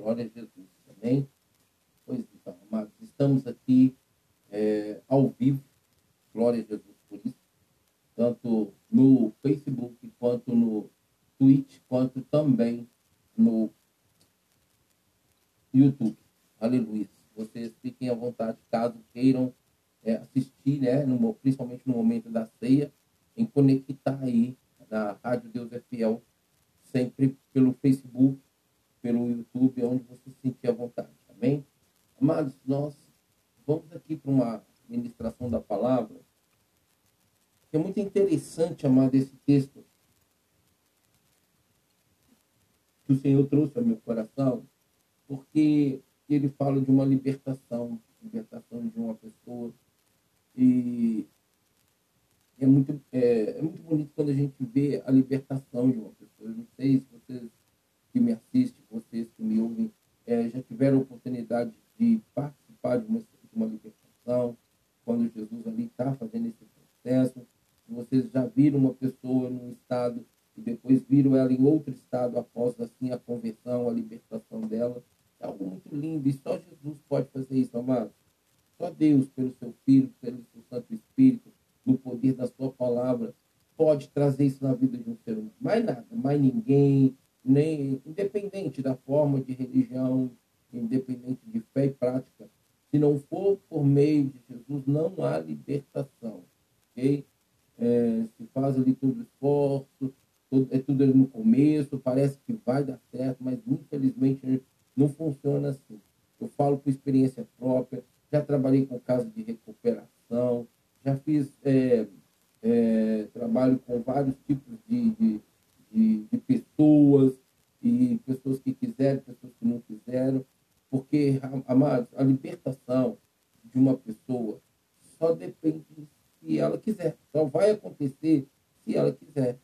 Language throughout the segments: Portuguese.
Glória a Jesus. Amém? Pois então, amados, estamos aqui é, ao vivo. Glória a Jesus por isso. Tanto no Facebook, quanto no Twitch, quanto também no YouTube. Aleluia. Vocês fiquem à vontade, caso queiram é, assistir, né, no, principalmente no momento da ceia, em conectar aí na Rádio Deus é Fiel, sempre pelo Facebook, pelo YouTube, onde você se sentir à vontade. Amém? Amados, nós vamos aqui para uma ministração da palavra, é muito interessante, amado, esse texto que o Senhor trouxe ao meu coração, porque ele fala de uma libertação, libertação de uma pessoa. E é muito, é, é, muito bonito quando a gente vê a libertação de uma pessoa. Eu não sei se vocês que me assistem, vocês que me ouvem, é, já tiveram a oportunidade de participar de uma, de uma libertação, quando Jesus ali está fazendo esse processo. Vocês já viram uma pessoa num estado e depois viram ela em outro estado após assim a conversão, a libertação dela. É algo muito lindo e só Jesus pode fazer isso, amado. Só Deus, pelo seu Filho, pelo seu Santo Espírito, no poder da sua palavra, pode trazer isso na vida de um ser humano. Mais nada, mais ninguém, nem independente da forma de religião, independente de fé e prática, se não for por meio de Jesus, não há libertação. ok? É, se faz ali todo o esforço, tudo, é tudo ali no começo, parece que vai dar certo, mas infelizmente não funciona assim. Eu falo por experiência própria, já trabalhei com casos de recuperação, já fiz é, é, trabalho com vários tipos de, de, de, de, pessoas, e pessoas que quiseram, pessoas que não quiseram, porque, amados, a libertação de uma pessoa só depende se ela quiser, só vai acontecer se ela quiser.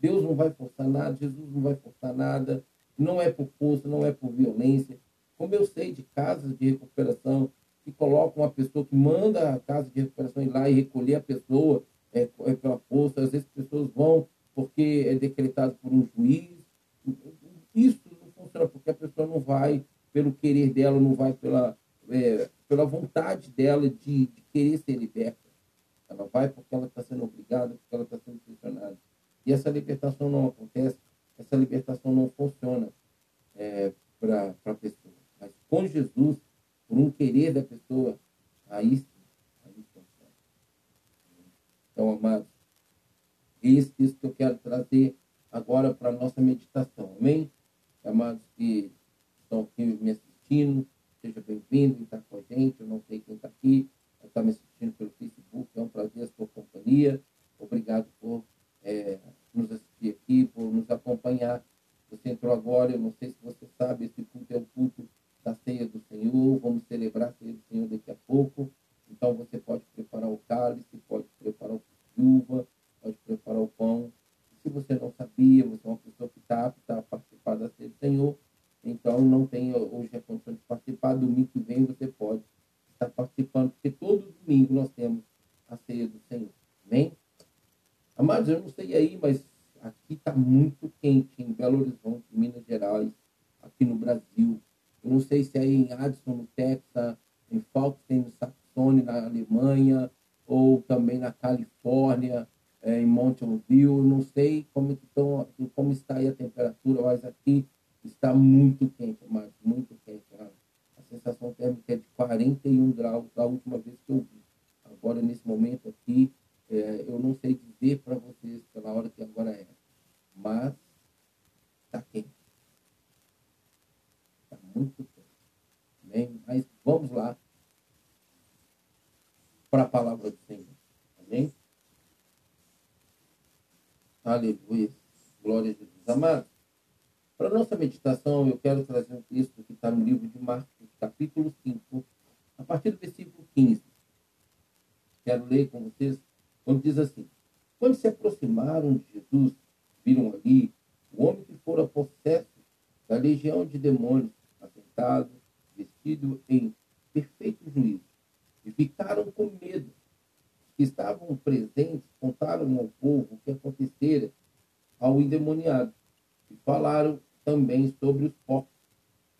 Deus não vai forçar nada, Jesus não vai forçar nada, não é por força, não é por violência. Como eu sei de casas de recuperação que colocam uma pessoa, que manda a casa de recuperação ir lá e recolher a pessoa é, é pela força, às vezes as pessoas vão porque é decretado por um juiz. Isso não funciona porque a pessoa não vai pelo querer dela, não vai pela, é, pela vontade dela de, de querer ser liberta. Ela vai porque ela está sendo obrigada, porque ela está sendo pressionada. E essa libertação não acontece, essa libertação não funciona é, para a pessoa. Mas com Jesus, por um querer da pessoa, aí sim, aí funciona. Então, amados, isso, isso que eu quero trazer agora para a nossa meditação. Amém? Amados que estão aqui me assistindo, seja bem-vindo, está com a gente. Eu não sei quem está aqui, está me assistindo pelo Facebook. É um prazer a sua companhia. Obrigado por é, nos assistir aqui, por nos acompanhar. Você entrou agora, eu não sei se você sabe, esse culto é o culto da ceia do Senhor. Vamos celebrar a ceia do Senhor daqui a pouco. Então você pode preparar o cálice, pode preparar o uva, pode preparar o pão. se você não sabia, você é uma pessoa que está apta a participar da ceia do Senhor, então não tem hoje a condição de participar. Domingo que vem você pode estar participando, porque todo domingo nós temos a ceia do Senhor. Amém? Amados, eu não sei aí, mas aqui está muito quente em Belo Horizonte, Minas Gerais, aqui no Brasil. Eu não sei se é em Addison, no Texas, em Falkstein, no Saxony, na Alemanha, ou também na Califórnia, é, em Mountain View. Não sei como, estão, como está aí a temperatura, mas aqui está muito quente, mas muito quente. Né? A sensação térmica é de 41 graus da última vez que eu vi. Agora, nesse momento aqui, é, eu não sei dizer para vocês pela hora que agora é, mas está quente. Está muito quente. Amém? Mas vamos lá para a palavra do Senhor. Amém? Aleluia. Glória a Jesus. Amados, para nossa meditação, eu quero trazer um texto que está no livro de Marcos, capítulo 5, a partir do versículo 15. Quero ler com vocês quando diz assim: Quando se aproximaram de Jesus, viram ali o homem que fora possesso da legião de demônios, assentado, vestido em perfeito juízo, e ficaram com medo. que estavam presentes contaram ao povo o que acontecera ao endemoniado e falaram também sobre os porcos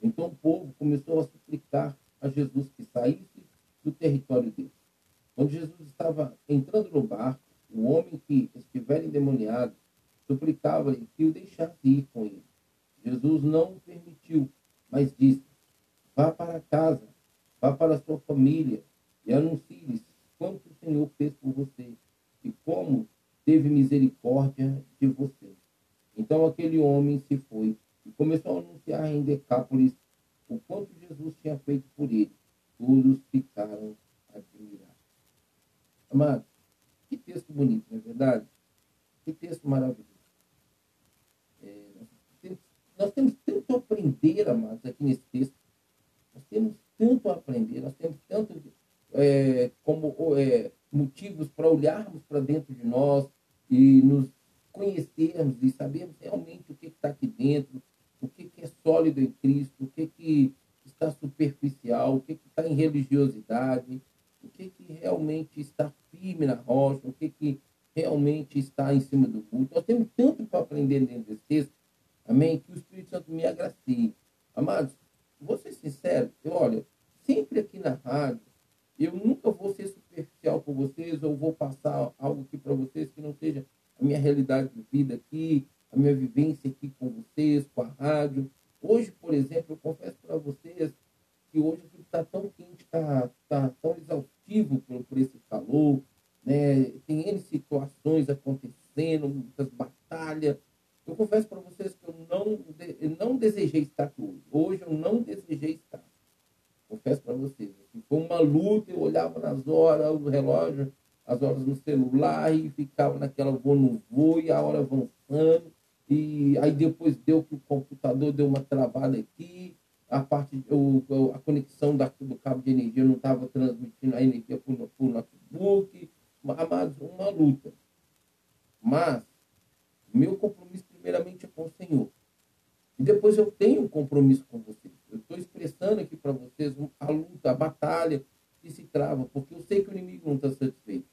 Então o povo começou a suplicar a Jesus que saísse do território dele. Quando Jesus estava entrando no barco, o homem que estiver endemoniado suplicava-lhe que o deixasse ir com ele. Jesus não o permitiu, mas disse: Vá para casa, vá para sua família e anuncie-lhes quanto o Senhor fez por você e como teve misericórdia de você. Então aquele homem se foi e começou a anunciar em Decápolis o quanto Jesus tinha feito por ele. Todos ficaram admirados. Amado, que texto bonito, não é verdade? Que texto maravilhoso. É, nós, temos, tanto a aprender, amados, aqui nesse texto. Nós temos tanto a aprender, nós temos tanto é, como é, motivos para olharmos para dentro de nós e nos conhecermos e sabermos realmente o que está aqui dentro, o que, que é sólido em Cristo, o que, que está superficial, o que está em religiosidade, o que, que realmente está firme na rocha, o que, que realmente está em cima do culto. Nós temos tanto para aprender dentro desse texto, amém, que o Espírito Santo me agracie. Amados, vou ser sincero, eu, olha, sempre aqui na rádio, eu nunca vou ser superficial com vocês ou vou passar algo aqui para vocês que não seja a minha realidade de vida aqui, a minha vivência aqui com vocês, com a rádio. Hoje, por exemplo, eu confesso para vocês que hoje está tão quente, está tá tão exaustivo por, por esse calor, né? tem N situações acontecendo, muitas batalhas. Eu confesso para vocês que eu não, eu não desejei estar aqui hoje. Hoje eu não desejei estar. Confesso para vocês. Assim, foi uma luta, eu olhava nas horas, o relógio, as horas no celular e ficava naquela voo no voo e a hora avançando. E aí depois deu que o computador deu uma travada aqui, a parte, o, a conexão da, do cabo de energia não estava transmitindo a energia para o notebook. Amados, uma luta. Mas, meu compromisso primeiramente é com o Senhor. E depois eu tenho um compromisso com vocês. Eu estou expressando aqui para vocês a luta, a batalha que se trava, porque eu sei que o inimigo não está satisfeito.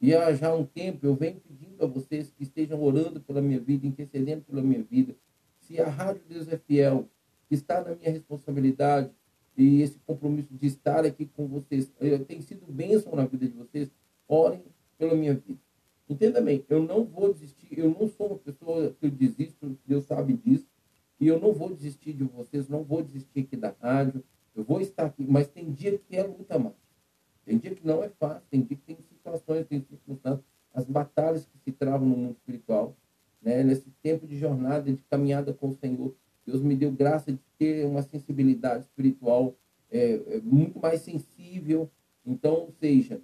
E há já um tempo eu venho pedindo a vocês que estejam orando pela minha vida, intercedendo pela minha vida. Se a Rádio Deus é fiel, está na minha responsabilidade e esse compromisso de estar aqui com vocês eu, tem sido bênção na vida de vocês, orem pela minha vida. Entenda bem, eu não vou desistir, eu não sou uma pessoa que eu desisto, Deus sabe disso, e eu não vou desistir de vocês, não vou desistir aqui da rádio, eu vou estar aqui, mas tem dia que é luta mais. Tem dia que não é fácil, tem dia que tem situações, tem circunstâncias, as batalhas que se travam no mundo espiritual, né? nesse tempo de jornada, de caminhada com o Senhor. Deus me deu graça de ter uma sensibilidade espiritual é, é muito mais sensível. Então, ou seja,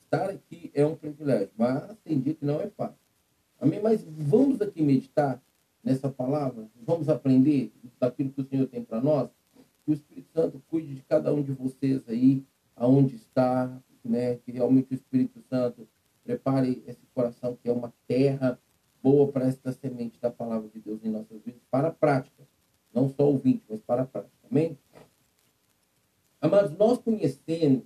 estar aqui é um privilégio, mas tem dia que não é fácil. Amém? Mas vamos aqui meditar nessa palavra, vamos aprender daquilo que o Senhor tem para nós. Que o Espírito Santo cuide de cada um de vocês aí, aonde está, né? Que realmente o Espírito Santo prepare esse coração que é uma terra boa para esta semente da palavra de Deus em nossas vidas, para a prática. Não só ouvinte, mas para a prática. Amém? Amados, nós conhecemos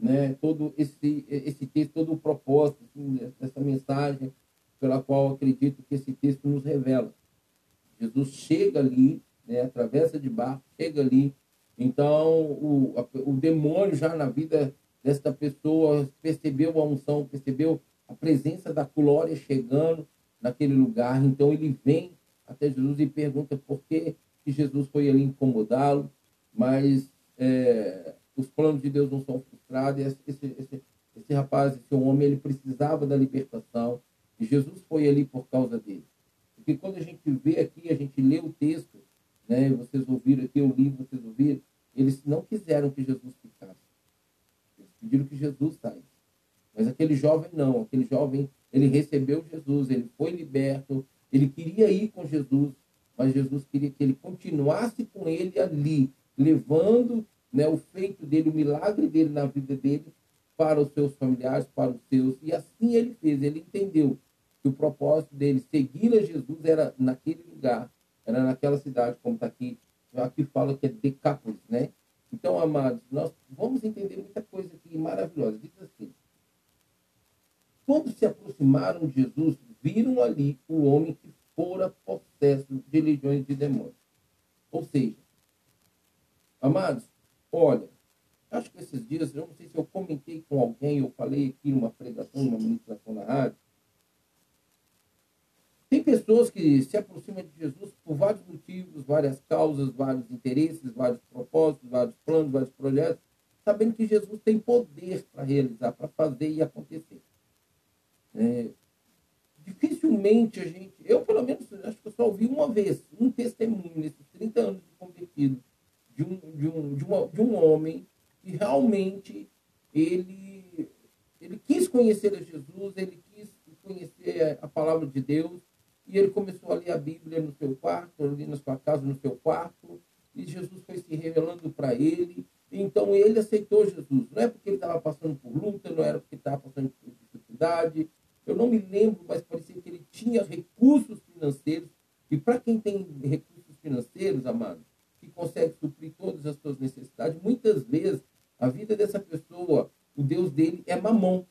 né, todo esse, esse texto, todo o propósito assim, dessa mensagem, pela qual acredito que esse texto nos revela. Jesus chega ali, né, atravessa de barco, chega ali. Então, o, o demônio já na vida desta pessoa percebeu a unção, percebeu a presença da glória chegando naquele lugar. Então, ele vem até Jesus e pergunta por que, que Jesus foi ali incomodá-lo, mas é, os planos de Deus não são frustrados. Esse, esse, esse, rapaz, esse homem, ele precisava da libertação e Jesus foi ali por causa dele. Porque quando a gente vê aqui, a gente lê o texto, né, vocês ouviram aqui, eu li, vocês ouviram, eles não quiseram que Jesus ficasse. Eles pediram que Jesus saísse. Mas aquele jovem não, aquele jovem, ele recebeu Jesus, ele foi liberto, ele queria ir com Jesus, mas Jesus queria que ele continuasse com ele ali, levando né, o feito dele, o milagre dele na vida dele para os seus familiares, para os seus. E assim ele fez, ele entendeu que o propósito dele seguir a Jesus era naquele lugar, era naquela cidade, como está aqui, aqui fala que é Decápolis, né? Então, amados, nós vamos entender muita coisa aqui maravilhosa. Diz assim: quando se aproximaram de Jesus, viram ali o homem que fora possesso de legiões de demônios. Ou seja, Amados, olha, acho que esses dias, eu não sei se eu comentei com alguém, eu falei aqui numa pregação, numa ministração na rádio. Tem pessoas que se aproximam de Jesus por vários motivos, várias causas, vários interesses, vários propósitos, vários planos, vários projetos, sabendo que Jesus tem poder para realizar, para fazer e acontecer. É, dificilmente a gente, eu pelo menos acho que eu só ouvi uma vez um testemunho nesses 30 anos de convertido de um, de um, de uma, de um homem que realmente ele, ele quis conhecer a Jesus, ele quis conhecer a palavra de Deus e ele começou a ler a Bíblia no seu quarto, ali na sua casa, no seu quarto, e Jesus foi se revelando para ele. Então ele aceitou Jesus. Não é porque ele estava passando por luta, não era porque estava passando por dificuldade, eu não me lembro, mas parecia que ele tinha recursos financeiros. E para quem tem recursos financeiros, amado, que consegue suprir todas as suas necessidades, muitas vezes a vida dessa pessoa, o Deus dele é mamão.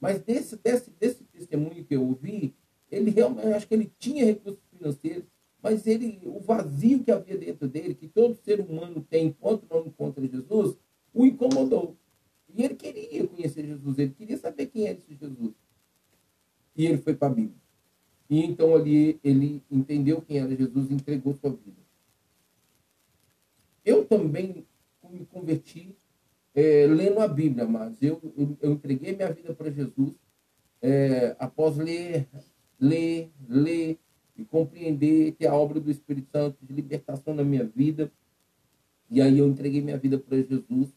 Mas desse, desse, desse testemunho que eu ouvi, ele realmente, acho que ele tinha recursos financeiros, mas ele, o vazio que havia dentro dele, que todo ser humano tem enquanto não encontra Jesus, o incomodou. E ele queria conhecer Jesus, ele queria saber quem era esse Jesus e ele foi para a Bíblia. E então ali ele entendeu quem era Jesus e entregou sua vida. Eu também me converti é, lendo a Bíblia, mas eu, eu, eu entreguei minha vida para Jesus é, após ler, ler, ler e compreender ter a obra do Espírito Santo de libertação na minha vida. E aí eu entreguei minha vida para Jesus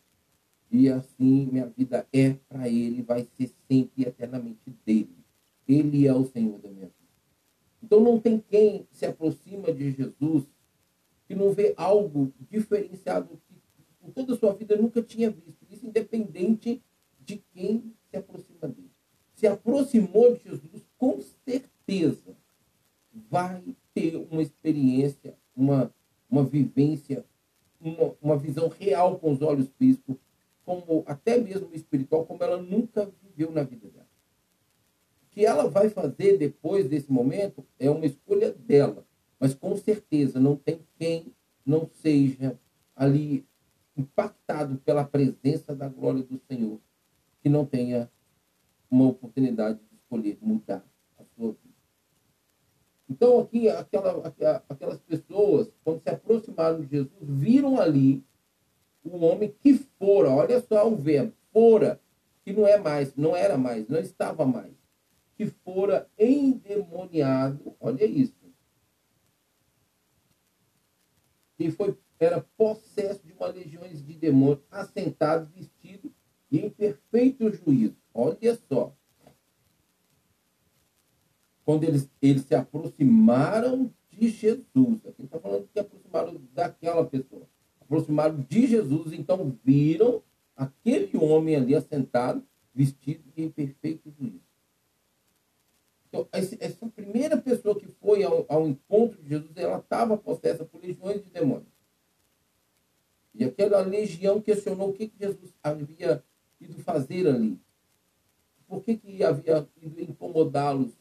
e assim minha vida é para Ele, vai ser sempre eternamente dele. Ele é o Senhor da minha vida. Então não tem quem se aproxima de Jesus que não vê algo diferenciado que em toda a sua vida nunca tinha visto. Isso independente de quem se aproxima dele. Se aproximou de Jesus, com certeza vai ter uma experiência, uma, uma vivência, uma, uma visão real com os olhos físicos, como até mesmo espiritual, como ela nunca viveu na vida dela que ela vai fazer depois desse momento é uma escolha dela. Mas com certeza não tem quem não seja ali impactado pela presença da glória do Senhor que não tenha uma oportunidade de escolher mudar a sua vida. Então aqui aquela, aquelas pessoas quando se aproximaram de Jesus viram ali o homem que fora, olha só o verbo, fora, que não é mais, não era mais, não estava mais que fora endemoniado, olha isso, que foi, era possesso de uma legião de demônios, assentado, vestido e em perfeito juízo. Olha só. Quando eles, eles se aproximaram de Jesus, aqui está falando que aproximaram daquela pessoa, aproximaram de Jesus, então viram aquele homem ali assentado, vestido e em perfeito juízo. Essa primeira pessoa que foi ao, ao encontro de Jesus, ela estava possessa por legiões de demônios. E aquela legião questionou o que, que Jesus havia ido fazer ali. Por que, que havia ido incomodá-los?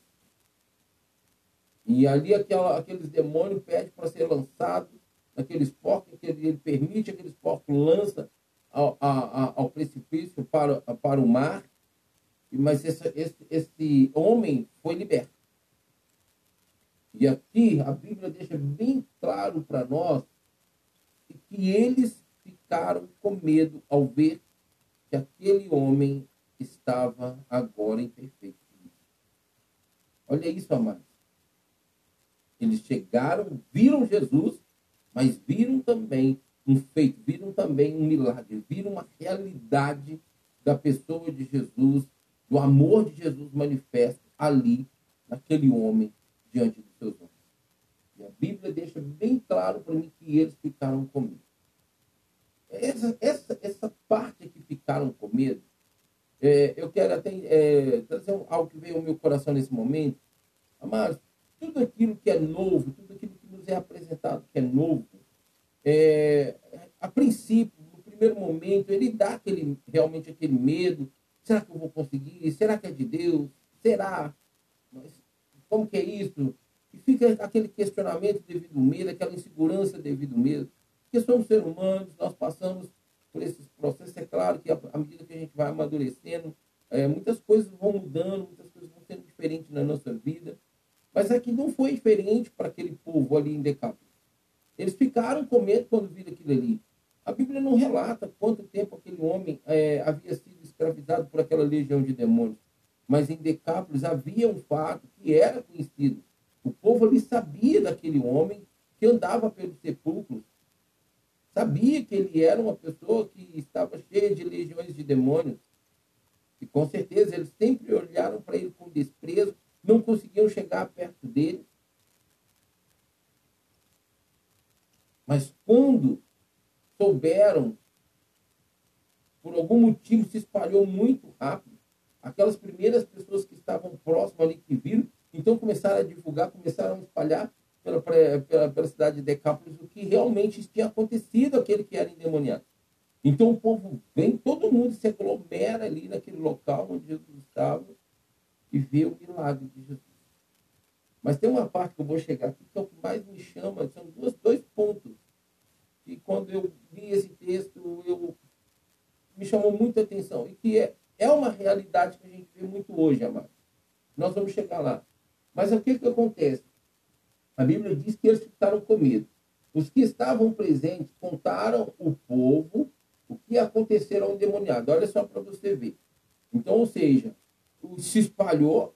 E ali aquela, aqueles demônios pedem para ser lançados naqueles porcos, que ele, ele permite aqueles porcos lança ao, ao precipício para, para o mar mas esse, esse, esse homem foi liberto. E aqui a Bíblia deixa bem claro para nós que eles ficaram com medo ao ver que aquele homem estava agora em perfeito Olha isso, amados. Eles chegaram, viram Jesus, mas viram também um feito, viram também um milagre, viram uma realidade da pessoa de Jesus do amor de Jesus manifesto ali, naquele homem, diante dos seus olhos. E a Bíblia deixa bem claro para mim que eles ficaram com medo. Essa, essa, essa parte que ficaram com medo, é, eu quero até é, trazer algo que veio ao meu coração nesse momento. Amados, tudo aquilo que é novo, tudo aquilo que nos é apresentado que é novo, é, a princípio, no primeiro momento, ele dá aquele, realmente aquele medo, Será que eu vou conseguir? Será que é de Deus? Será? Mas como que é isso? E fica aquele questionamento devido ao medo, aquela insegurança devido ao medo. porque somos seres humanos, nós passamos por esses processos. É claro que à medida que a gente vai amadurecendo, é, muitas coisas vão mudando, muitas coisas vão sendo diferentes na nossa vida. Mas aqui não foi diferente para aquele povo ali em Decápolis. Eles ficaram com medo quando viram aquilo ali. A Bíblia não relata quanto tempo aquele homem é, havia sido escravizado por aquela legião de demônios. Mas em Decápolis havia um fato que era conhecido. O povo ali sabia daquele homem que andava pelos sepulcros sabia que ele era uma pessoa que estava cheia de legiões de demônios. E com certeza eles sempre olharam para ele com desprezo, não conseguiam chegar perto dele. Mas quando souberam, por algum motivo se espalhou muito rápido, aquelas primeiras pessoas que estavam próximas ali que viram, então começaram a divulgar, começaram a espalhar, pela, pela, pela cidade de Decápolis o que realmente tinha acontecido aquele que era endemoniado. Então o povo vem, todo mundo se aglomera ali naquele local onde Jesus estava e vê o milagre de Jesus. Mas tem uma parte que eu vou chegar aqui que é o que mais me chama, são dois, dois pontos. E quando eu vi esse texto, eu me chamou muita atenção. E que é, é uma realidade que a gente vê muito hoje, amado. Nós vamos chegar lá. Mas o que, que acontece? A Bíblia diz que eles ficaram com medo. Os que estavam presentes contaram o povo o que aconteceu ao endemoniado. Olha só para você ver. Então, ou seja, se espalhou,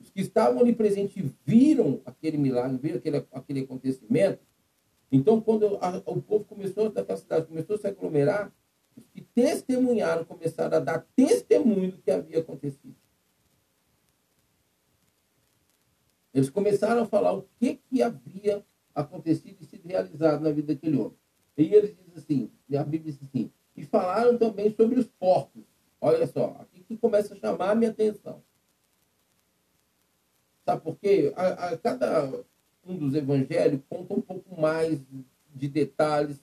os que estavam ali presentes viram aquele milagre, viram aquele, aquele acontecimento. Então, quando a, o povo começou, daquela cidade, começou a se aglomerar, os que testemunharam começaram a dar testemunho do que havia acontecido. Eles começaram a falar o que, que havia acontecido e sido realizado na vida daquele homem. E eles dizem assim, a Bíblia diz assim, e falaram também sobre os porcos. Olha só, aqui que começa a chamar a minha atenção. Sabe por quê? A, a, cada um dos evangelhos conta um pouco mais de detalhes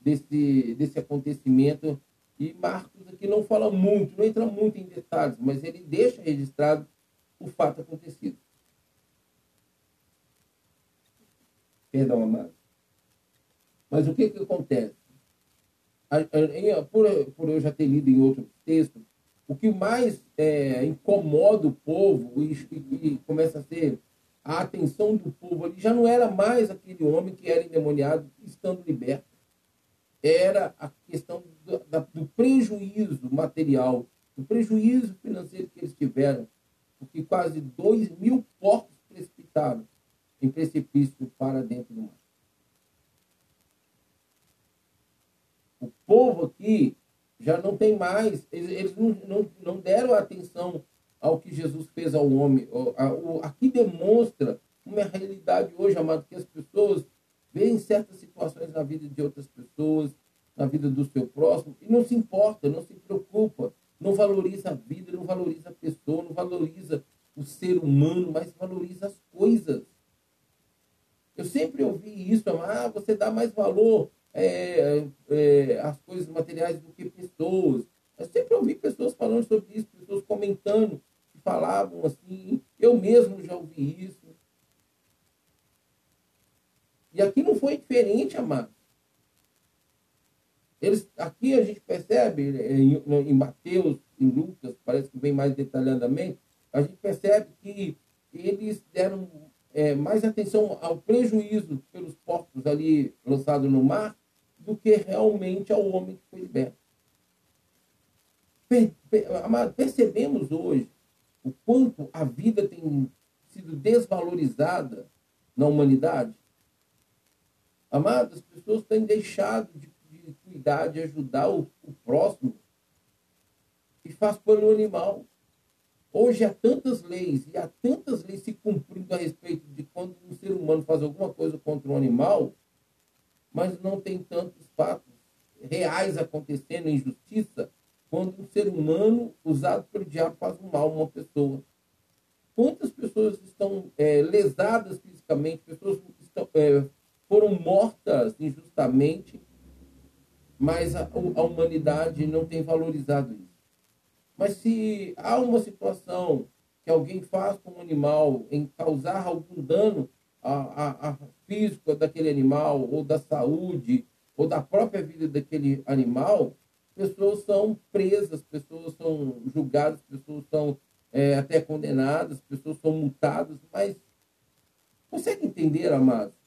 desse, desse acontecimento. E Marcos aqui não fala muito, não entra muito em detalhes, mas ele deixa registrado o fato acontecido. Perdão, amado. Mas o que, que acontece? Por, por eu já ter lido em outros textos, o que mais é, incomoda o povo e, e, começa a ser a atenção do povo ali já não era mais aquele homem que era endemoniado estando liberto. Era a questão do, da, do prejuízo material, do prejuízo financeiro que eles tiveram, porque quase dois mil porcos precipitaram em precipício para dentro do mar. O povo aqui já não tem mais, eles, eles não, não, não, deram atenção ao que Jesus fez ao homem. Aqui demonstra uma realidade hoje, amado, que as pessoas veem certas situações na vida de outras pessoas, na vida do seu próximo, e não se importa, não se preocupa, não valoriza a vida, não valoriza a pessoa, não valoriza o ser humano, mas valoriza as coisas. Eu sempre ouvi isso, ah, você dá mais valor é, é, às coisas materiais do que pessoas. Eu sempre ouvi pessoas falando sobre isso, pessoas comentando, falavam assim, eu mesmo já ouvi isso. E aqui não foi diferente, amado. Eles, aqui a gente percebe, é, em, em Mateus, em Lucas, parece que vem mais detalhadamente, a gente percebe que eles deram é, mais atenção ao prejuízo pelos porcos ali lançados no mar do que realmente ao homem que foi liberto. Per, per, amado, percebemos hoje o quanto a vida tem sido desvalorizada na humanidade? Amado, as pessoas têm deixado de, de cuidar, de ajudar o, o próximo e faz pelo animal. Hoje há tantas leis e há tantas leis se cumprindo a respeito de quando um ser humano faz alguma coisa contra um animal, mas não tem tantos fatos reais acontecendo em justiça quando um ser humano usado pelo diabo faz um mal a uma pessoa. Quantas pessoas estão é, lesadas fisicamente, pessoas estão, é, foram mortas injustamente, mas a, a humanidade não tem valorizado isso. Mas se há uma situação que alguém faz com um animal em causar algum dano a, a, a físico daquele animal ou da saúde ou da própria vida daquele animal, pessoas são presas, pessoas são julgadas, pessoas são é, até condenadas, pessoas são multadas, mas consegue entender, amados?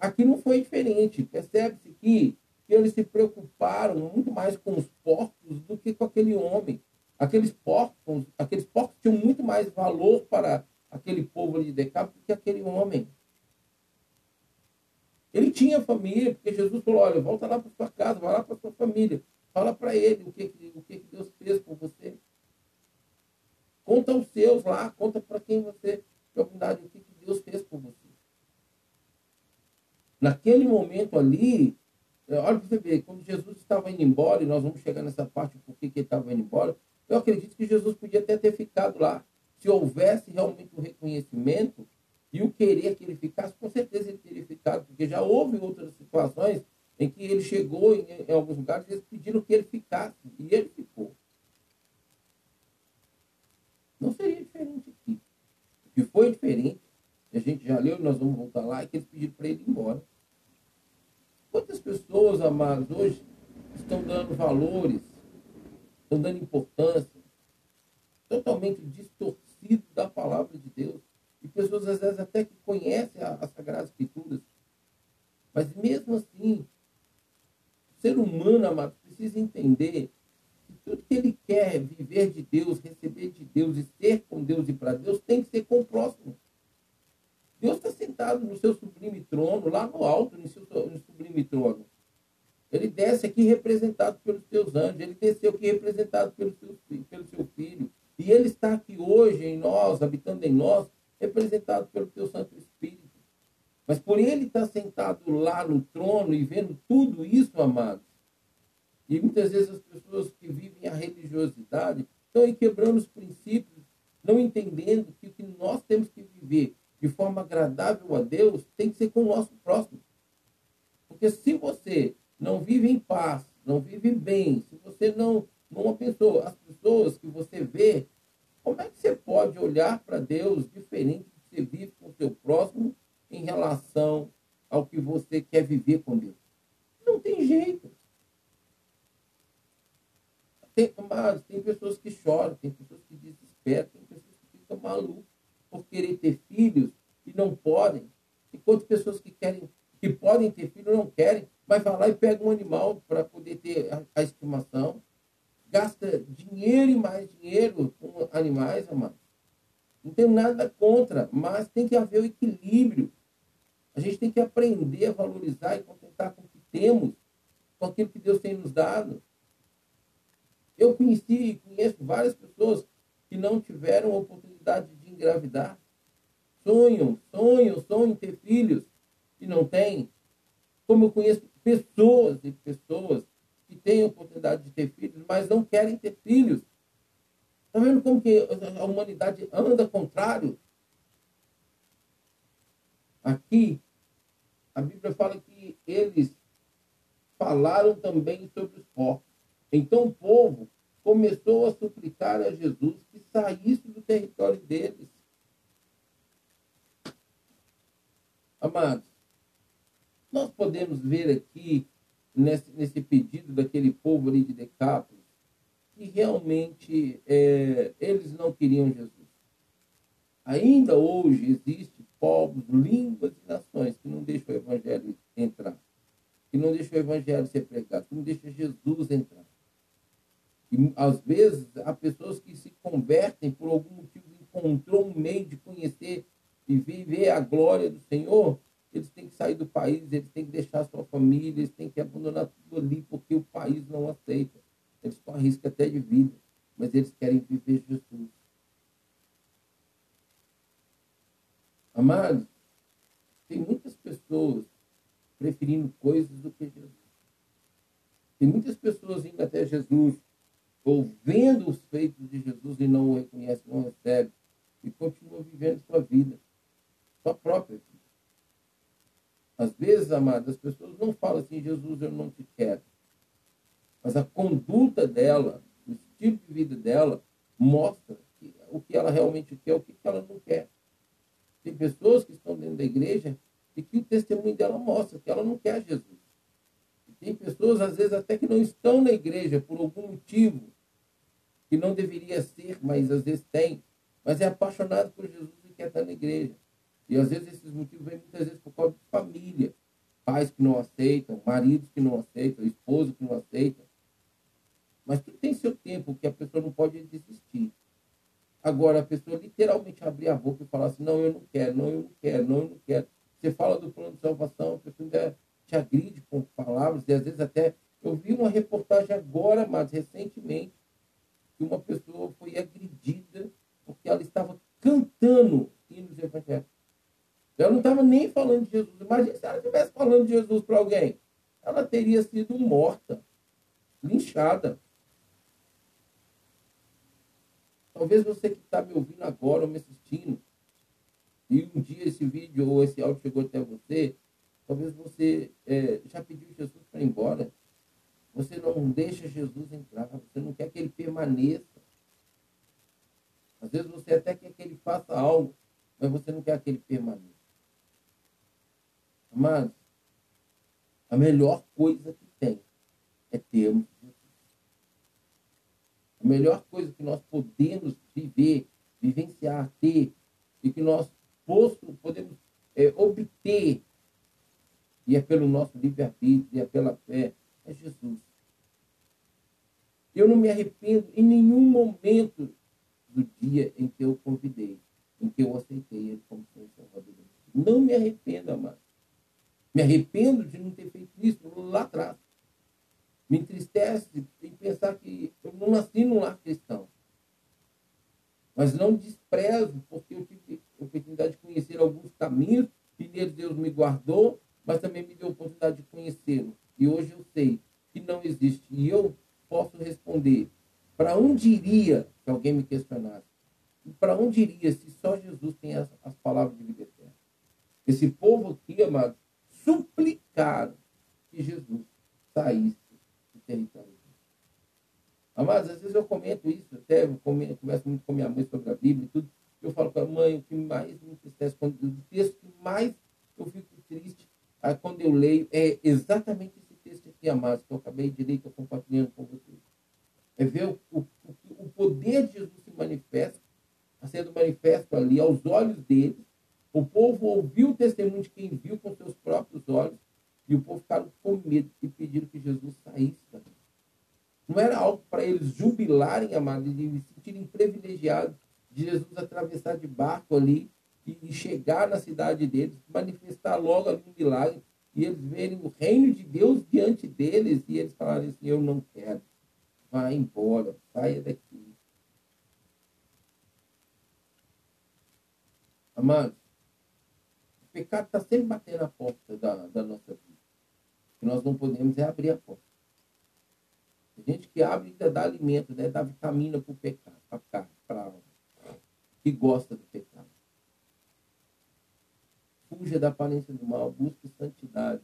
Aqui não foi diferente. Percebe-se que eles se preocuparam muito mais com os porcos do que com aquele homem. Aqueles porcos, aqueles porcos tinham muito mais valor para aquele povo de Decápolis do que aquele homem. Ele tinha família, porque Jesus falou: olha, volta lá para sua casa, vai lá para sua família. Fala para ele o que, o que Deus fez por você. Conta aos seus lá, conta para quem você tem oportunidade, o que Deus fez por você. Naquele momento ali, é, olha para você ver, quando Jesus estava indo embora, e nós vamos chegar nessa parte por que ele estava indo embora, eu acredito que Jesus podia até ter ficado lá. Se houvesse realmente o um reconhecimento e o querer que ele ficasse, com certeza ele teria ficado, porque já houve outras situações em que ele chegou em, em alguns lugares e eles pediram que ele ficasse, e ele ficou. Não seria diferente aqui. O que foi diferente, a gente já leu, nós vamos voltar lá, é que eles pediram para ele ir embora. Quantas pessoas, amados, hoje estão dando valores, estão dando importância, totalmente distorcido da palavra de Deus. E pessoas, às vezes, até que conhecem as Sagradas Escrituras. Mas mesmo assim, o ser humano, amado, precisa entender que tudo que ele quer viver de Deus, receber de Deus e ser com Deus e para Deus, tem que ser com o próximo. Deus está sentado no seu sublime trono, lá no alto, no seu no sublime trono. Ele desce aqui representado pelos seus anjos, ele desceu aqui representado pelo pelo seu filho. E ele está aqui hoje em nós, habitando em nós, representado pelo teu Santo Espírito. Mas por ele estar sentado lá no trono e vendo tudo isso, amados, e muitas vezes as pessoas que vivem a religiosidade estão aí quebrando os princípios, não entendendo que o que nós temos que viver de forma agradável a Deus tem que ser com o nosso próximo. Porque se você não vive em paz, não vive bem, se você não, não pessoa, as pessoas que você vê, como é que você pode olhar para Deus diferente do que você vive com o seu próximo em relação ao que você quer viver com Deus? Não tem jeito. Tem, mas tem pessoas que choram, tem pessoas que desesperam, tem pessoas que ficam malucas por querer ter filhos e não podem. Enquanto pessoas que querem, que podem ter filhos não querem, mas vai lá e pega um animal para poder ter a, a, estimação. Gasta dinheiro e mais dinheiro com animais, amado. Não tenho nada contra, mas tem que haver o equilíbrio. A gente tem que aprender a valorizar e contentar com o que temos, com aquilo que Deus tem nos dado. Eu conheci e conheço várias pessoas que não tiveram oportunidade de engravidar. Sonham, sonham, sonham ter filhos e não têm. Como eu conheço pessoas e pessoas que têm a oportunidade de ter filhos, mas não querem ter filhos. Está vendo como que a humanidade anda contrário? Aqui, a Bíblia fala que eles falaram também sobre os porcos. Então o povo começou a suplicar a Jesus que saísse do território deles. Amados, nós podemos ver aqui, nesse, nesse pedido daquele povo ali de Decápolis, que realmente é, eles não queriam Jesus. Ainda hoje existe povos, línguas e nações que não deixam o evangelho entrar, que não deixam o evangelho ser pregado, que não deixam Jesus entrar. E às vezes há pessoas que se convertem por algum motivo, encontrou um meio de conhecer e viver a glória do Senhor, eles têm que sair do país, eles têm que deixar sua família, eles têm que abandonar tudo ali, porque o país não aceita. Eles correm risco até de vida, mas eles querem viver Jesus. Amados, tem muitas pessoas preferindo coisas do que Jesus. Tem muitas pessoas indo até Jesus, ou vendo os feitos de Jesus e não o reconhece, não recebe, e continua vivendo sua vida sua própria vida. Às vezes, amados, as pessoas não falam assim, Jesus, eu não te quero. Mas a conduta dela, o estilo de vida dela, mostra que, o que ela realmente quer, o que ela não quer. Tem pessoas que estão dentro da igreja e que o testemunho dela mostra que ela não quer Jesus. Tem pessoas, às vezes, até que não estão na igreja por algum motivo, que não deveria ser, mas às vezes tem, mas é apaixonado por Jesus e quer estar na igreja. E às vezes esses motivos vêm muitas vezes por causa de família. Pais que não aceitam, maridos que não aceitam, esposo que não aceitam. Mas tudo tem seu tempo, que a pessoa não pode desistir. Agora, a pessoa literalmente abrir a boca e falar assim, não, eu não quero, não, eu não quero, não, eu não quero. Você fala do plano de salvação, a pessoa ainda te agride com palavras, e às vezes até. Eu vi uma reportagem agora, mas recentemente, que uma pessoa foi agredida porque ela estava cantando hinos evangélicos. Ela não estava nem falando de Jesus. Imagina se ela estivesse falando de Jesus para alguém. Ela teria sido morta, linchada. Talvez você que está me ouvindo agora ou me assistindo, e um dia esse vídeo ou esse áudio chegou até você, talvez você é, já pediu Jesus para ir embora. Você não deixa Jesus entrar, você não quer que ele permaneça. Às vezes você até quer que ele faça algo, mas você não quer que ele permaneça. Amados, a melhor coisa que tem é termos Jesus. A melhor coisa que nós podemos viver, vivenciar, ter, e que nós podemos é, obter, e é pelo nosso livre-arbítrio, é pela fé, é Jesus. Eu não me arrependo em nenhum momento do dia em que eu convidei, em que eu aceitei Ele como Senhor Salvador. Não me arrependo, amado. Me arrependo de não ter feito isso lá atrás. Me entristece em pensar que eu não nasci num lar cristão. Mas não desprezo, porque eu tive a oportunidade de conhecer alguns caminhos, e neles Deus me guardou, mas também me deu a oportunidade de conhecê-lo. E hoje eu sei que não existe. E eu posso responder: para onde iria se alguém me questionasse? Para onde iria se só Jesus tem as, as palavras de vida eterna? Esse povo aqui, amado, suplicaram que Jesus saísse do território. Amados, às vezes eu comento isso, até eu converso muito com minha mãe sobre a Bíblia e tudo. Eu falo para a mãe, o que mais me entristece, o texto que mais eu fico triste ah, quando eu leio é exatamente esse texto aqui, amados, que eu acabei de ler, estou compartilhando com vocês. É ver o, o, o poder de Jesus se manifesta, sendo manifesto ali aos olhos deles, o povo ouviu o testemunho de quem viu com seus próprios olhos e o povo ficaram com medo e pediram que Jesus saísse dali. Não era algo para eles jubilarem, amados, e se sentirem privilegiados de Jesus atravessar de barco ali e chegar na cidade deles, manifestar logo ali um milagre e eles verem o reino de Deus diante deles e eles falarem assim: Eu não quero, vá embora, saia daqui. Amados, o pecado está sempre batendo a porta da, da nossa vida. O que nós não podemos é abrir a porta. Tem gente que abre ainda dá alimento, né? dá vitamina para o pecado, para a alma, que gosta do pecado. Fuja da aparência do mal, busque santidade.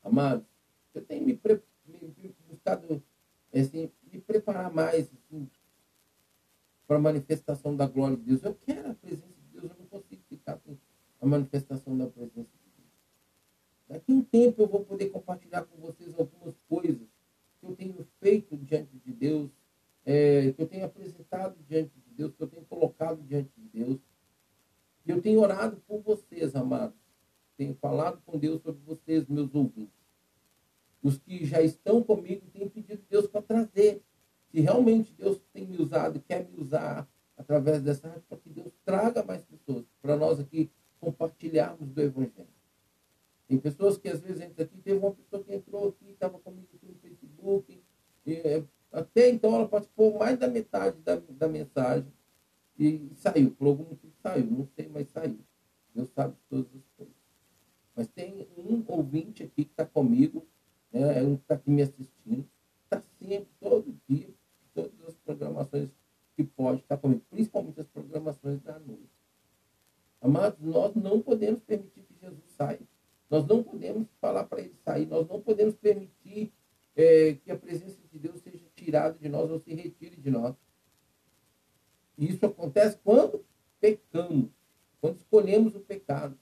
Amados, eu tenho me, pre, me buscado assim, me preparar mais assim, para a manifestação da glória de Deus. Eu quero a presença de Deus, eu não consigo ficar sem a manifestação da presença de Deus. Daqui a um tempo eu vou poder compartilhar com vocês algumas coisas que eu tenho feito diante de Deus, é, que eu tenho apresentado diante de Deus, que eu tenho colocado diante de Deus. Eu tenho orado por vocês, amados. Tenho falado com Deus sobre vocês, meus ouvintes. Os que já estão comigo têm pedido Deus para trazer. Se realmente Deus tem me usado, quer me usar através dessa rádio, para que Deus traga mais pessoas, para nós aqui compartilharmos do Evangelho. Tem pessoas que às vezes entra aqui, teve uma pessoa que entrou aqui, estava comigo aqui no Facebook, e, é, até então ela participou mais da metade da, da mensagem e saiu, por algum motivo saiu, não sei, mas saiu. Deus sabe todas as coisas. Mas tem um ouvinte aqui que está comigo, né, é um que está aqui me assistindo, está sempre, todo dia, todas as programações que pode estar tá comigo, principalmente as programações da noite. Amados, nós não podemos permitir que Jesus saia. Nós não podemos falar para ele sair, nós não podemos permitir é, que a presença de Deus seja tirada de nós ou se retire de nós. E isso acontece quando pecamos, quando escolhemos o pecado.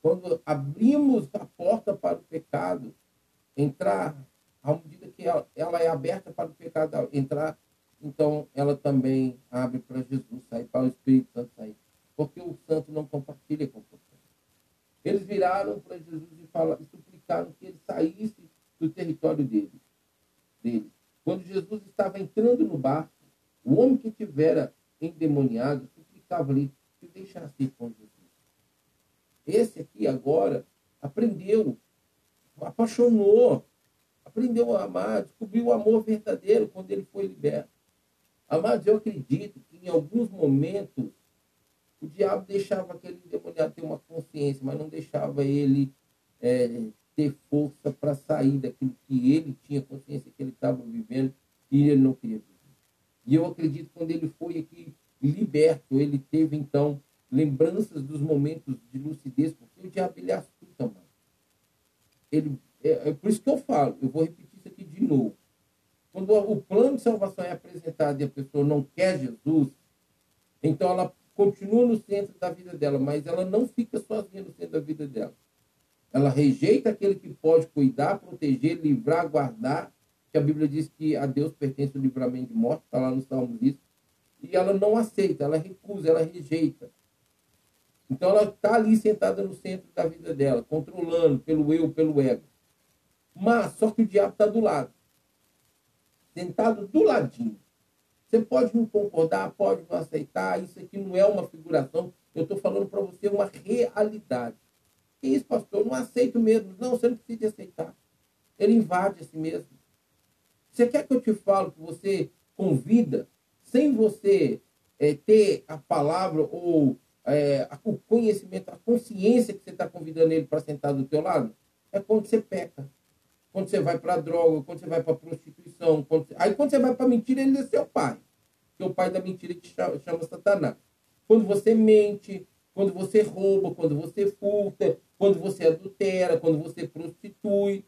Quando abrimos a porta para o pecado, entrar, à medida que ela, ela é aberta para o pecado entrar, então ela também abre para Jesus sair, para o Espírito Santo sair. Porque o santo não compartilha com você. Eles viraram para Jesus e, falaram, e suplicaram que ele saísse do território dele, dele. Quando Jesus estava entrando no barco, o homem que tivera endemoniado suplicava ali que deixasse ir com Jesus. Esse aqui agora aprendeu, apaixonou, aprendeu a amar, descobriu o amor verdadeiro quando ele foi liberto. Amados, eu acredito que em alguns momentos o diabo deixava aquele endemoniado ter uma consciência, mas não deixava ele é, ter força para sair daquilo que ele tinha consciência que ele estava vivendo e ele não queria viver. E eu acredito que quando ele foi aqui liberto, ele teve então lembranças dos momentos de lucidez, porque o diabo ele astuto, mano. Ele, é, é por isso que eu falo, eu vou repetir isso aqui de novo. Quando o plano de salvação é apresentado e a pessoa não quer Jesus, então ela continua no centro da vida dela, mas ela não fica sozinha no centro da vida dela. Ela rejeita aquele que pode cuidar, proteger, livrar, guardar, que a Bíblia diz que a Deus pertence o livramento de morte, está lá no Salmo isso, e ela não aceita, ela recusa, ela rejeita. Então ela está ali sentada no centro da vida dela, controlando pelo eu, pelo ego. Mas só que o diabo está do lado. Sentado do ladinho. Você pode não concordar, pode não aceitar, isso aqui não é uma figuração. Eu estou falando para você uma realidade. Que isso, pastor? Eu não aceito mesmo. Não, você não precisa aceitar. Ele invade a si mesmo. Você quer que eu te fale que você convida sem você é, ter a palavra ou é, o conhecimento, a consciência que você está convidando ele para sentar do teu lado, é quando você peca. Quando você vai para a droga, quando você vai para a prostituição. Quando. Aí quando você vai para mentira, ele é seu pai. Que é o pai da mentira que chama, chama Satanás. Quando você mente, quando você rouba, quando você furta, quando você adultera, quando você prostitui.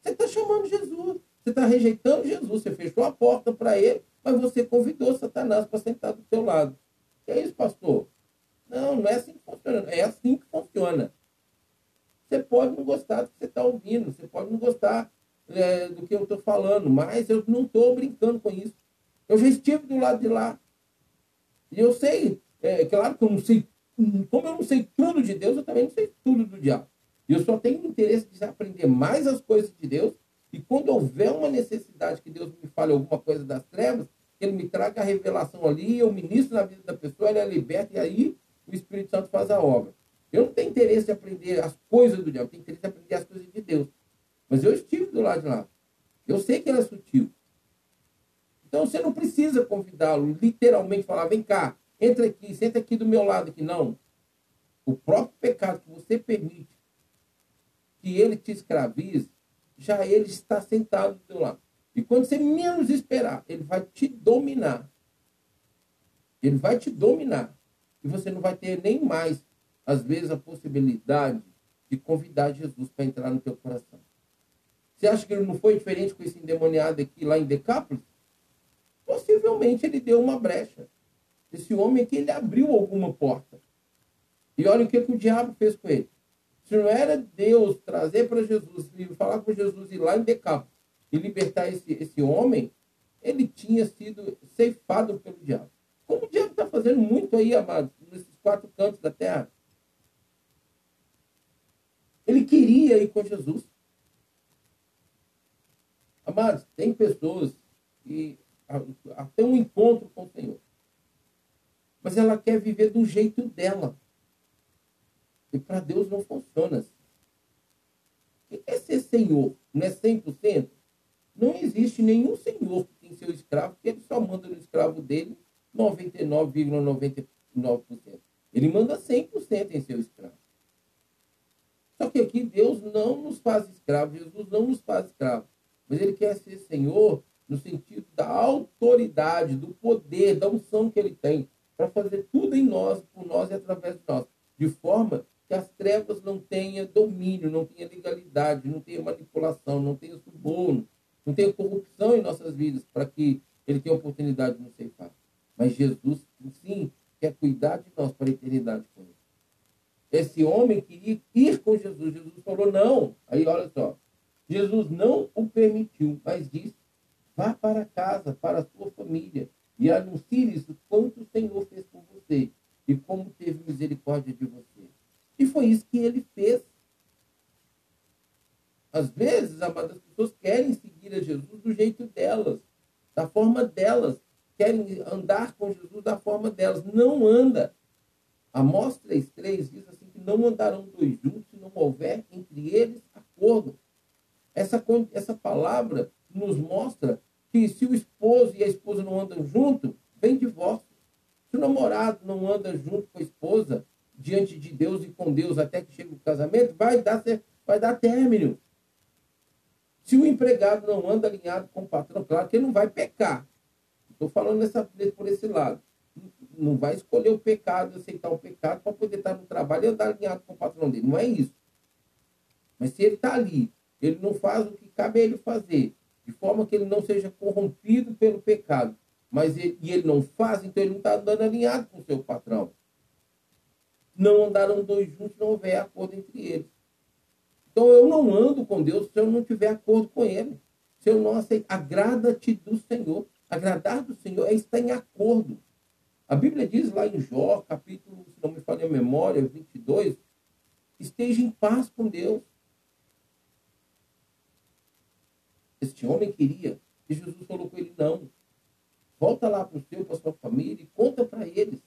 Você está chamando Jesus. Você está rejeitando Jesus. Você fechou a porta para ele, mas você convidou Satanás para sentar do seu lado. Que é isso, pastor? Não, não é assim que funciona. É assim que funciona. Você pode não gostar do que você está ouvindo, você pode não gostar é, do que eu estou falando, mas eu não estou brincando com isso. Eu já estive do lado de lá. E eu sei, é claro que eu não sei, como eu não sei tudo de Deus, eu também não sei tudo do diabo. E eu só tenho interesse de aprender mais as coisas de Deus. E quando houver uma necessidade que Deus me fale alguma coisa das trevas, ele me traga a revelação ali, eu ministro na vida da pessoa, ela é liberta, e aí o Espírito Santo faz a obra. Eu não tenho interesse em aprender as coisas do diabo, eu tenho interesse em aprender as coisas de Deus. Mas eu estive do lado de lá. Eu sei que ela é sutil. Então você não precisa convidá-lo, literalmente falar, vem cá, entra aqui, senta aqui do meu lado aqui. Não. O próprio pecado que você permite que ele te escravize, já ele está sentado do teu lado. E quando você menos esperar, ele vai te dominar. Ele vai te dominar. E você não vai ter nem mais, às vezes, a possibilidade de convidar Jesus para entrar no teu coração. Você acha que ele não foi diferente com esse endemoniado aqui lá em Decápolis? Possivelmente ele deu uma brecha. Esse homem aqui, ele abriu alguma porta. E olha o que, que o diabo fez com ele. Se não era Deus trazer para Jesus, falar com Jesus ir lá em Decápolis e libertar esse, esse homem, ele tinha sido ceifado pelo diabo. Como o diabo está fazendo muito aí, amados, nesses quatro cantos da terra. Ele queria ir com Jesus. Amados, tem pessoas que até um encontro com o Senhor. Mas ela quer viver do jeito dela. E para Deus não funciona assim. É ser Senhor? Não é 100%? Não existe nenhum Senhor que tem seu escravo, que ele só manda no escravo dele 99,99%. Ele manda 100% em seu escravo. Só que aqui Deus não nos faz escravos, Jesus não nos faz escravos. Mas ele quer ser Senhor no sentido da autoridade, do poder, da unção que ele tem para fazer tudo em nós, por nós e através de nós. De forma que as trevas não tenham domínio, não tenha legalidade, não tenha manipulação, não tenha suborno, não tenha corrupção em nossas vidas, para que ele tenha oportunidade de nos ceifar. Mas Jesus, sim, quer cuidar de nós para a eternidade com ele. Esse homem queria ir com Jesus. Jesus falou, não. Aí, olha só. Jesus não o permitiu, mas disse: vá para casa, para a sua família, e anuncie-lhes o quanto o Senhor fez por você e como teve misericórdia de você. E foi isso que ele fez. Às vezes, as pessoas querem seguir a Jesus do jeito delas, da forma delas, querem andar com Jesus da forma delas. Não anda. Amós 3,3 diz assim que não andarão dois juntos se não houver entre eles acordo. Essa, essa palavra nos mostra que se o esposo e a esposa não andam junto, vem divórcio. Se o namorado não anda junto com a esposa, diante de Deus e com Deus até que chega o casamento, vai dar, vai dar término. Se o empregado não anda alinhado com o patrão, claro que ele não vai pecar. Estou falando nessa, por esse lado. Não vai escolher o pecado, aceitar o pecado para poder estar no trabalho e andar alinhado com o patrão dele. Não é isso. Mas se ele está ali, ele não faz o que cabe a ele fazer, de forma que ele não seja corrompido pelo pecado, mas ele, e ele não faz, então ele não está andando alinhado com o seu patrão. Não andaram dois juntos, não houver acordo entre eles. Então eu não ando com Deus se eu não tiver acordo com Ele. Se eu não aceitar, agrada-te do Senhor. Agradar do Senhor é estar em acordo. A Bíblia diz lá em Jó, capítulo, se não me falha a memória, 22, esteja em paz com Deus. Este homem queria, e Jesus falou com ele, não. Volta lá para o seu, para a sua família e conta para eles.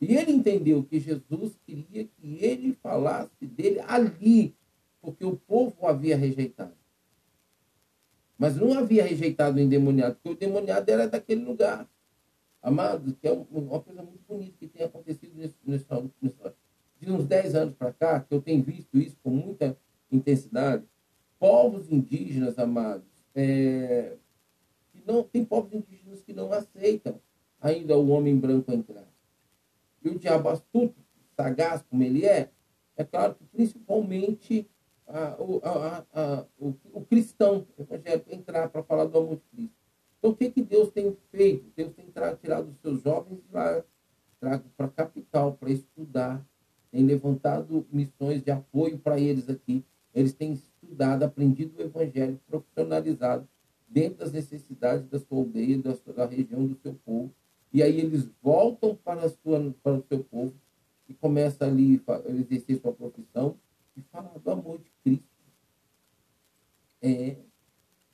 E ele entendeu que Jesus queria que ele falasse dele ali, porque o povo o havia rejeitado. Mas não havia rejeitado o endemoniado, porque o endemoniado era daquele lugar. Amados, que é uma coisa muito bonita que tem acontecido nesse, nesse, de uns 10 anos para cá, que eu tenho visto isso com muita intensidade. Povos indígenas, amados, é, não, tem povos indígenas que não aceitam ainda o homem branco entrar. E o diabo astuto, sagaz como ele é, é claro que principalmente a, a, a, o, o, cristão evangélico entrar para falar do amor de Cristo. Então, o que, que Deus tem feito? Deus tem tirado os seus jovens lá, trago para a capital para estudar, tem levantado missões de apoio para eles aqui. Eles têm estudado, aprendido o evangelho, profissionalizado dentro das necessidades da sua aldeia, da, sua, da região do seu povo. E aí eles voltam para, sua, para o seu povo e começam ali a exercer sua profissão e falar do amor de Cristo. É,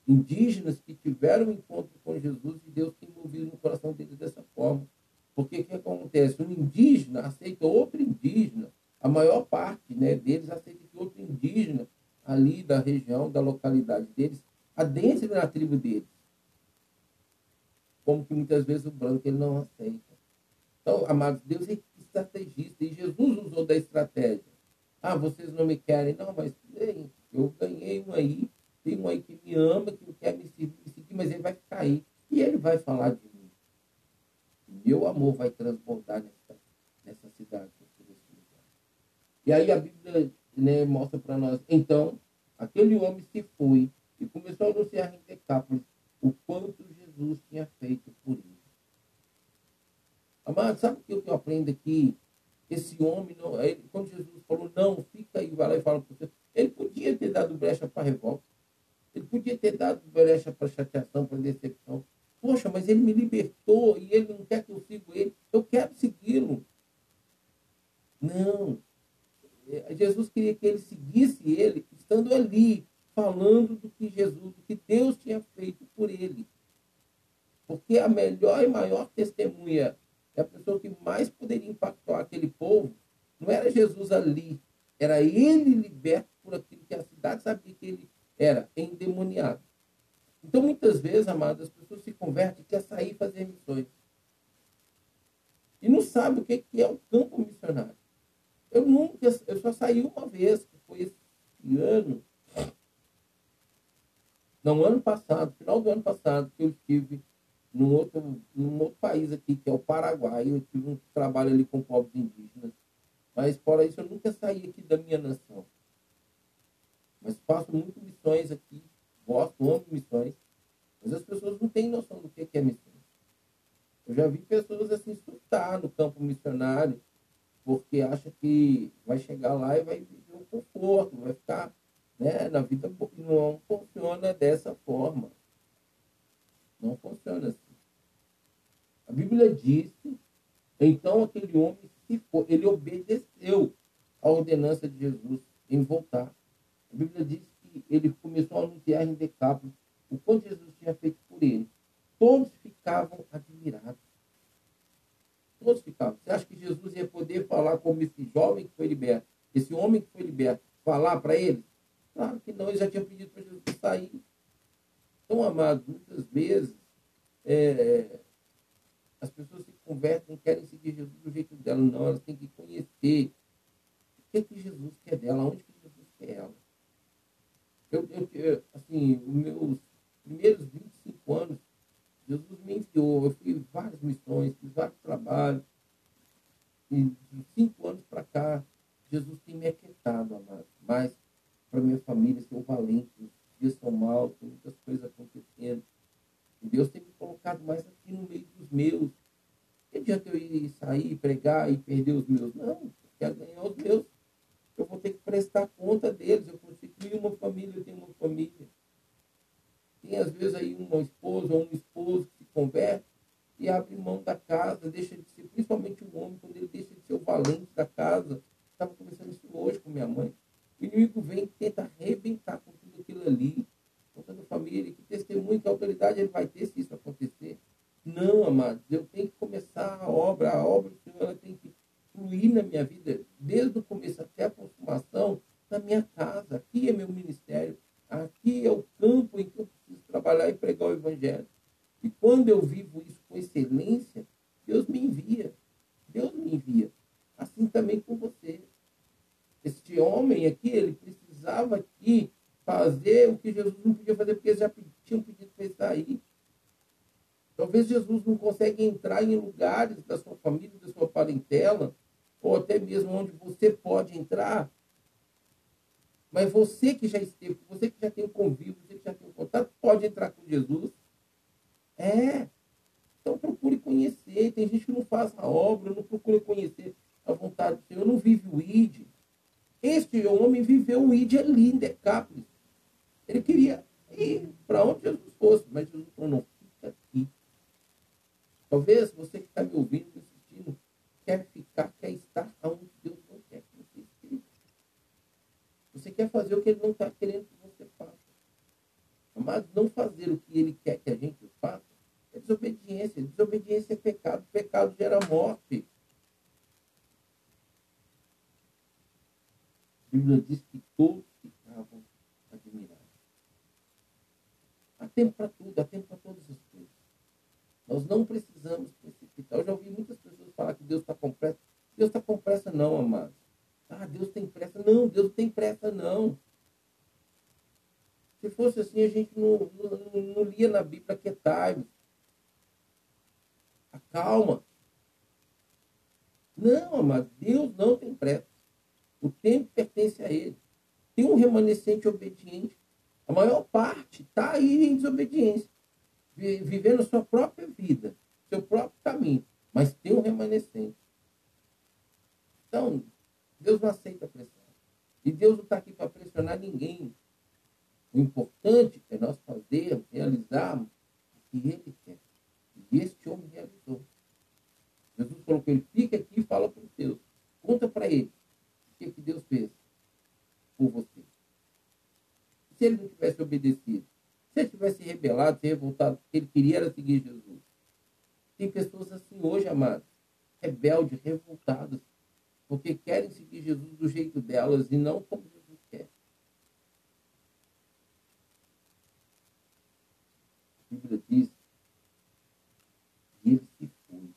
indígenas que tiveram um encontro com Jesus e Deus tem movido no coração deles dessa forma. Porque o que acontece? Um indígena aceita outro indígena, a maior parte né, deles aceita que outro indígena ali da região, da localidade deles, adentre na tribo deles. Como que muitas vezes o branco ele não aceita. Então, amados, Deus é estrategista e Jesus usou da estratégia. Ah, vocês não me querem. Não, mas bem, eu ganhei um aí, tem um aí que me ama, que quer me seguir, mas ele vai aí. E ele vai falar de mim. Meu amor vai transbordar nessa, nessa cidade. E aí a Bíblia né, mostra para nós. Então, aquele homem se foi e começou a anunciar em Decápolis o quanto Jesus tinha feito por ele. Amado, sabe o que eu aprendo aqui? esse homem, não, ele, quando Jesus falou, não, fica aí, vai lá e fala para você, ele podia ter dado brecha para revolta, ele podia ter dado brecha para chateação, para decepção. Poxa, mas ele me libertou e ele não quer que eu siga ele. Eu quero segui-lo. Não. É, Jesus queria que ele seguisse ele, estando ali, falando do que Jesus, do que Deus tinha feito por ele. Porque a melhor e maior testemunha é a pessoa que mais poderia impactar aquele povo, não era Jesus ali, era ele liberto por aquilo que a cidade sabia que ele era, endemoniado. Então, muitas vezes, amados, as pessoas se convertem e querem sair fazer missões. E não sabem o que é o campo missionário. Eu nunca, eu só saí uma vez, que foi esse ano, não, ano passado, final do ano passado, que eu estive num outro, num outro país aqui, que é o Paraguai. Eu tive um trabalho ali com povos indígenas. Mas, fora isso, eu nunca saí aqui da minha nação. Mas faço muito missões aqui. Gosto, amo missões. Mas as pessoas não têm noção do que é missão. Eu já vi pessoas assim surtar no campo missionário, porque acha que vai chegar lá e vai viver um conforto, vai ficar Né? Na vida não funciona dessa forma. Não funciona assim. A Bíblia diz, então aquele homem se for, ele obedeceu a ordenança de Jesus em voltar. A Bíblia diz que ele começou a anunciar em Decápolis o quanto Jesus tinha feito por ele. Todos ficavam admirados. Todos ficavam. Você acha que Jesus ia poder falar como esse jovem que foi liberto, esse homem que foi liberto, falar para ele? Claro que não, ele já tinha pedido para Jesus sair. Então, amados, muitas vezes é, as pessoas se convertem, querem seguir Jesus do jeito dela. Não, elas têm que conhecer o que, é que Jesus quer dela, onde que Jesus quer ela. Eu, eu, assim, os meus primeiros 25 anos, Jesus me enviou. Eu fui várias missões, fiz vários trabalhos. E de cinco anos para cá, Jesus tem me aquietado, amado. Mas para minha família, ser valente, os dias são maus, tem muitas coisas acontecendo. Deus tem me colocado mais aqui no meio dos meus. Que adianta eu ir sair, pregar e perder os meus? Não, eu quero ganhar os meus. Eu vou ter que prestar conta deles. Eu constituí uma família, eu tenho uma família. Tem às vezes aí uma esposa ou um esposo que se converte e abre mão da casa, deixa de ser, principalmente o homem, quando ele deixa de ser o valente da casa. Estava conversando isso hoje com minha mãe. O inimigo vem e tenta arrebentar com tudo aquilo ali, contando família, que testemunho, que autoridade ele vai ter se isso acontecer. Não, amados, eu tenho que começar a obra, a obra do Senhor ela tem que fluir na minha vida, desde o começo até a consumação, na minha casa. Aqui é meu ministério, aqui é o campo em que eu preciso trabalhar e pregar o Evangelho. E quando eu vivo isso com excelência, Deus me envia. Deus me envia. Assim também com você. Este homem aqui, ele precisava aqui fazer o que Jesus não podia fazer, porque eles já tinham pedido para ele sair. Talvez Jesus não consegue entrar em lugares da sua família, da sua parentela, ou até mesmo onde você pode entrar. Mas você que já esteve, você que já tem um convívio, você que já tem um contato, pode entrar com Jesus. É. Então procure conhecer. Tem gente que não faz a obra, não procura conhecer a vontade do Senhor, não vive o ID. Este homem viveu o ID ali em Decápolis. Ele queria ir para onde Jesus fosse, mas Jesus falou, não, fica aqui. Talvez você que está me ouvindo, me assistindo, quer ficar, quer estar onde Deus não quer que você esteja. Você quer fazer o que Ele não está querendo que você faça. Mas não fazer o que Ele quer que a gente faça é desobediência. Desobediência é pecado. Pecado gera morte. A Bíblia diz que todos ficavam admirados. Há tempo para tudo, há tempo para todas as coisas. Nós não precisamos precipitar. Eu já ouvi muitas pessoas falar que Deus está com pressa. Deus está com pressa, não, amados. Ah, Deus tem pressa. Não, Deus tem pressa, não. Se fosse assim, a gente não, não, não lia na Bíblia que é time. Acalma. Não, amado, Deus não tem pressa. O tempo pertence a Ele. Tem um remanescente obediente. A maior parte está aí em desobediência vivendo sua própria vida, seu próprio caminho, mas tem um remanescente. Então, Deus não aceita pressão. E Deus não está aqui para pressionar ninguém. O importante é nós fazermos, realizarmos o que Ele quer. E este homem realizou. Jesus que ele fica aqui e fala para os seus. Conta para ele o que, que Deus fez por você. Se ele não tivesse obedecido, se ele tivesse rebelado, se revoltado, porque ele queria era seguir Jesus. Tem pessoas assim hoje, amados, rebeldes, revoltadas, porque querem seguir Jesus do jeito delas e não como Jesus quer. A Bíblia diz que ele se foi.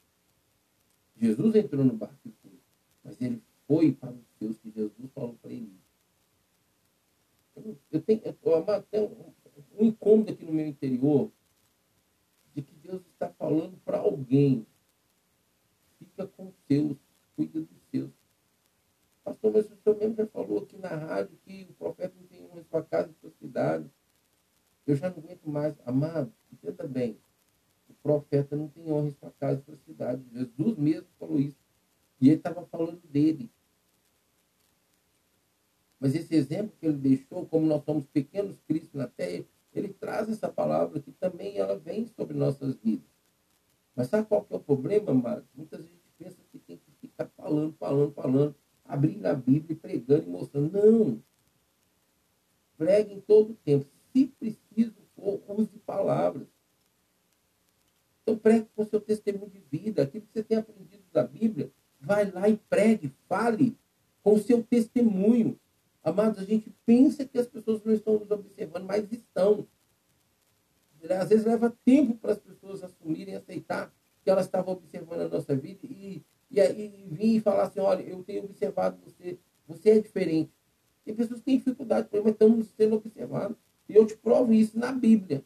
Jesus entrou no barco e foi, mas ele foi para os seus que Jesus falou para ele. Eu, tenho, eu, tenho, um incômodo aqui no meu interior de que Deus está falando para alguém. Fica com os seus, cuida dos seus. Pastor, mas o senhor mesmo já falou aqui na rádio que o profeta não tem honra em sua casa e sua cidade. Eu já não aguento mais. Amado, entenda bem. O profeta não tem honra em sua casa e sua cidade. Jesus mesmo falou isso. E ele estava falando dele. Mas esse exemplo que ele deixou, como nós somos pequenos cristos na terra, ele traz essa palavra que também ela vem sobre nossas vidas. Mas sabe qual que é o problema, Mário? Muitas vezes a gente pensa que tem que ficar falando, falando, falando, abrindo a Bíblia e pregando e mostrando. Não! Pregue em todo o tempo. Se preciso for, use palavras. Então pregue com seu testemunho de vida. Aquilo que você tem aprendido da Bíblia, vai lá e pregue, fale com o seu testemunho. Amados, a gente pensa que as pessoas não estão nos observando, mas estão. Às vezes leva tempo para as pessoas assumirem, aceitar que elas estavam observando a nossa vida e, e, e vir e falar assim, olha, eu tenho observado você, você é diferente. Tem pessoas que têm dificuldade, mas estamos sendo observados. E eu te provo isso na Bíblia.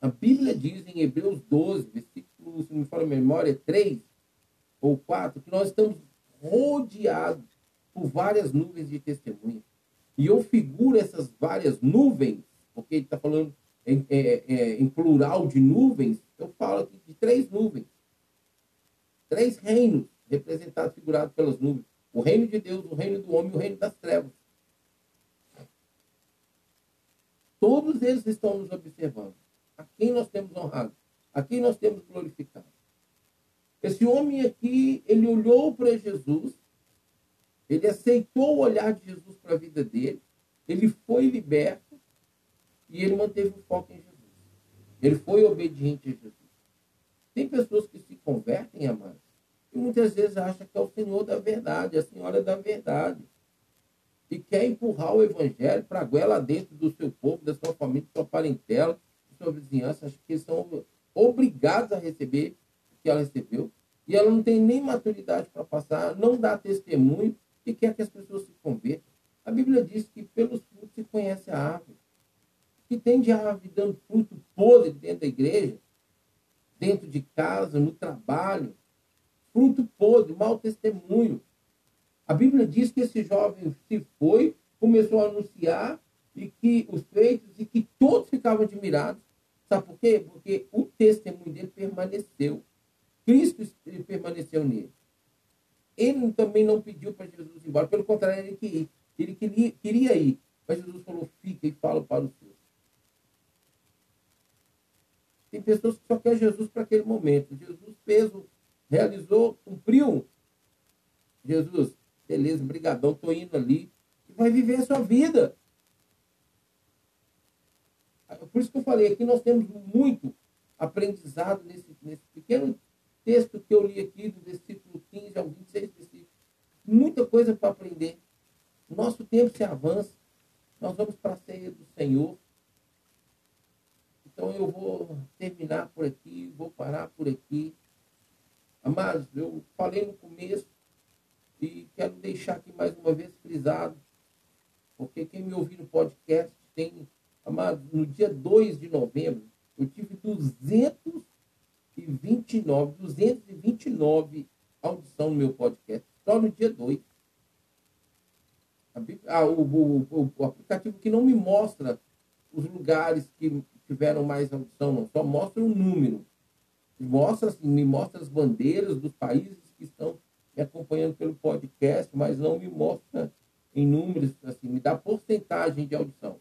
A Bíblia diz em Hebreus 12, versículo, se não me fala a memória, 3 ou 4, que nós estamos rodeados por várias nuvens de testemunha. E eu figuro essas várias nuvens, porque ele está falando em, é, é, em, plural de nuvens, eu falo aqui de três nuvens. Três reinos representados, figurados pelas nuvens. O reino de Deus, o reino do homem e o reino das trevas. Todos eles estão nos observando. A quem nós temos honrado? A quem nós temos glorificado? Esse homem aqui, ele olhou para Jesus ele aceitou o olhar de Jesus para a vida dele, ele foi liberto e ele manteve o foco em Jesus. Ele foi obediente a Jesus. Tem pessoas que se convertem, amados, e muitas vezes acham que é o Senhor da verdade, a senhora da verdade. E quer empurrar o evangelho para a goela dentro do seu povo, da sua família, da sua parentela, da sua vizinhança. Acho que são obrigados a receber o que ela recebeu. E ela não tem nem maturidade para passar, não dá testemunho, e quer que as pessoas se convertam. A Bíblia diz que pelos frutos se conhece a árvore. Que tem de árvore dando fruto podre dentro da igreja, dentro de casa, no trabalho. Fruto podre, mau testemunho. A Bíblia diz que esse jovem se foi, começou a anunciar e que os feitos e que todos ficavam admirados. Sabe por quê? Porque o testemunho dele permaneceu. Cristo permaneceu nele. Ele também não pediu para Jesus ir embora, pelo contrário, ele queria, ele queria, queria ir. Mas Jesus falou: fica e fala para os seus. Tem pessoas que só querem Jesus para aquele momento. Jesus fez, realizou, cumpriu. Jesus, beleza, brigadão, estou indo ali. E vai viver a sua vida. Por isso que eu falei, aqui nós temos muito aprendizado nesse, nesse pequeno texto que eu li aqui, do versículo 15 ao 26 versículos. Muita coisa para aprender. Nosso tempo se avança. Nós vamos para a ceia do Senhor. Então eu vou terminar por aqui, vou parar por aqui. Amados, eu falei no começo e quero deixar aqui mais uma vez frisado, porque quem me ouviu no podcast tem, amados, no dia 2 de novembro, eu tive 200 229, 229 audição no meu podcast, só no dia 2. Ah, o, o, o, aplicativo que não me mostra os lugares que tiveram mais audição, não, só mostra o número. Mostra, assim, me mostra as bandeiras dos países que estão me acompanhando pelo podcast, mas não me mostra em números, assim, me dá porcentagem de audição.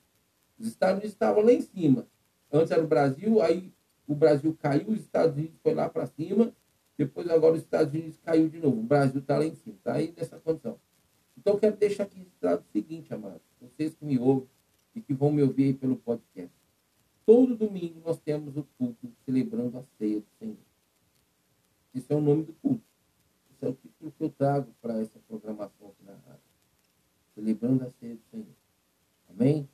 Os Estados Unidos estavam lá em cima. Antes era o Brasil, aí o Brasil caiu, os Estados Unidos foi lá para cima, depois agora os Estados Unidos caiu de novo. O Brasil está lá em cima, está aí nessa condição. Então quero deixar aqui registrado o seguinte, amados, vocês que me ouvem e que vão me ouvir pelo podcast. Todo domingo nós temos o culto celebrando a ceia do Senhor. Esse é o nome do culto. Esse é o título que eu trago para essa programação aqui na rádio. Celebrando a ceia do Senhor. Amém?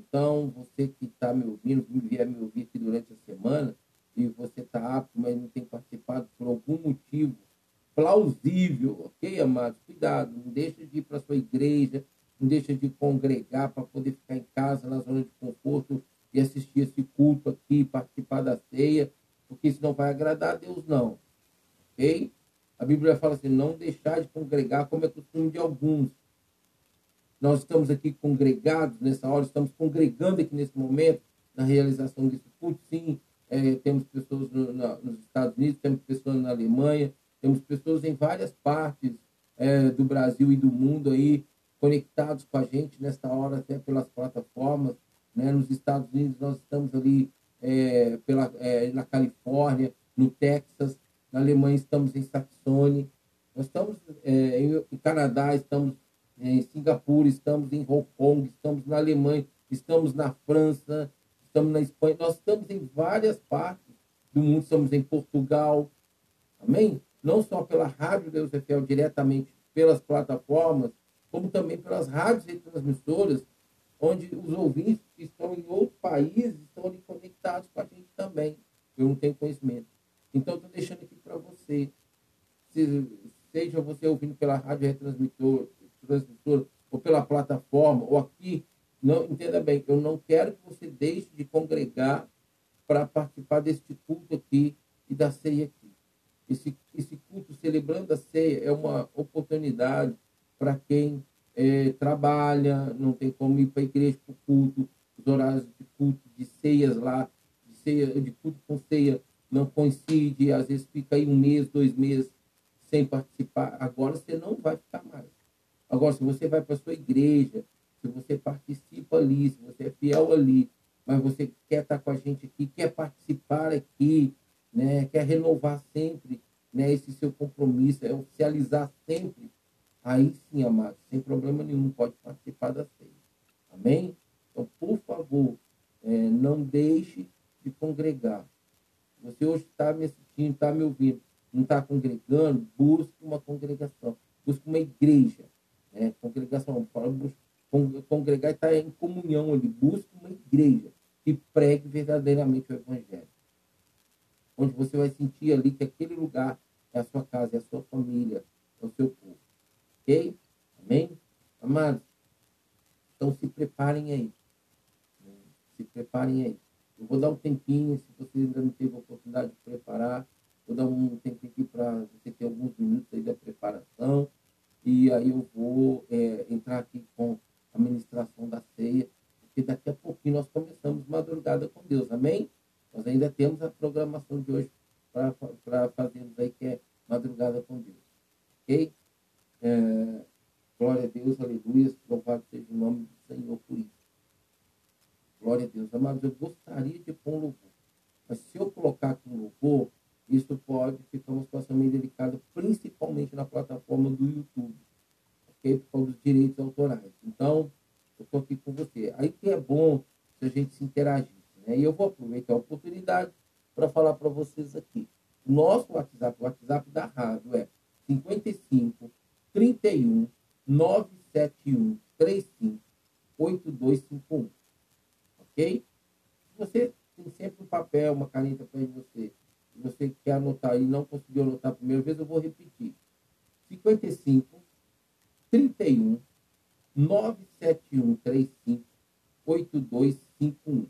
Então, você que está me ouvindo, vier me ouvir aqui durante a semana, e você está apto, mas não tem participado por algum motivo plausível, ok, amados? Cuidado, não deixa de ir para sua igreja, não deixa de congregar para poder ficar em casa, na zona de conforto, e assistir esse culto aqui, participar da ceia, porque isso não vai agradar a Deus, não. Ok? A Bíblia fala assim, não deixar de congregar como é costume de alguns, nós estamos aqui congregados nessa hora, estamos congregando aqui nesse momento na realização desse culto. Sim, é, temos pessoas no, na, nos Estados Unidos, temos pessoas na Alemanha, temos pessoas em várias partes é, do Brasil e do mundo aí conectados com a gente nesta hora, até pelas plataformas. Né? Nos Estados Unidos, nós estamos ali é, pela, é, na Califórnia, no Texas, na Alemanha, estamos em Saxony, nós estamos é, em Canadá, estamos em Singapura, estamos em Hong Kong, estamos na Alemanha, estamos na França, estamos na Espanha, nós estamos em várias partes do mundo, estamos em Portugal, amém? Não só pela Rádio Deus é diretamente pelas plataformas, como também pelas rádios e transmissoras, onde os ouvintes que estão em outros países estão ali conectados com a gente também. Eu não tenho conhecimento. Então, estou deixando aqui para você. Se, seja você ouvindo pela rádio retransmissora transmissor, ou pela plataforma, ou aqui, não entenda bem, eu não quero que você deixe de congregar para participar deste culto aqui e da ceia aqui. Esse, esse culto celebrando a ceia é uma oportunidade para quem é, trabalha, não tem como ir para a igreja para o culto, os horários de culto, de ceias lá, de, ceia, de culto com ceia não coincide, às vezes fica aí um mês, dois meses sem participar. Agora você não vai ficar mais. Agora, se você vai para sua igreja, se você participa ali, se você é fiel ali, mas você quer estar com a gente aqui, quer participar aqui, né, quer renovar sempre né, esse seu compromisso, é oficializar sempre, aí sim, amado, sem problema nenhum, pode participar da ceia. Amém? Então, por favor, é, não deixe de congregar. Você hoje está me assistindo, está me ouvindo, não está congregando, busque uma congregação, busque uma igreja. Né? Congregação, congregar e estar tá em comunhão ali, busque uma igreja que pregue verdadeiramente o Evangelho. Onde você vai sentir ali que aquele lugar é a sua casa, é a sua família, é o seu povo. Ok? Amém? Amados, então se preparem aí. Se preparem aí. Eu vou dar um tempinho, se você ainda não teve a oportunidade de preparar, vou dar um tempinho aqui para você ter alguns minutos aí da preparação. E aí eu vou é, entrar aqui com a ministração da ceia, porque daqui a pouquinho nós começamos madrugada com Deus, amém? Nós ainda temos a programação de hoje para fazermos aí, que é madrugada com Deus, ok? É, glória a Deus, aleluia, louvado seja o nome do Senhor por isso. Glória a Deus. Amados, eu gostaria de pôr um louvor, mas se eu colocar aqui um louvor, isso pode ficar uma situação meio delicada, principalmente na plataforma do YouTube, ok? Por causa dos direitos autorais. Então, eu estou aqui com você. Aí que é bom se a gente se interagir. Né? E eu vou aproveitar a oportunidade para falar para vocês aqui. Nosso WhatsApp, o WhatsApp da rádio é 55 31 971 35 8251. Ok? Você tem sempre um papel, uma caneta para você você quer anotar e não conseguiu anotar a primeira vez, eu vou repetir. 55 31 971 35 8251.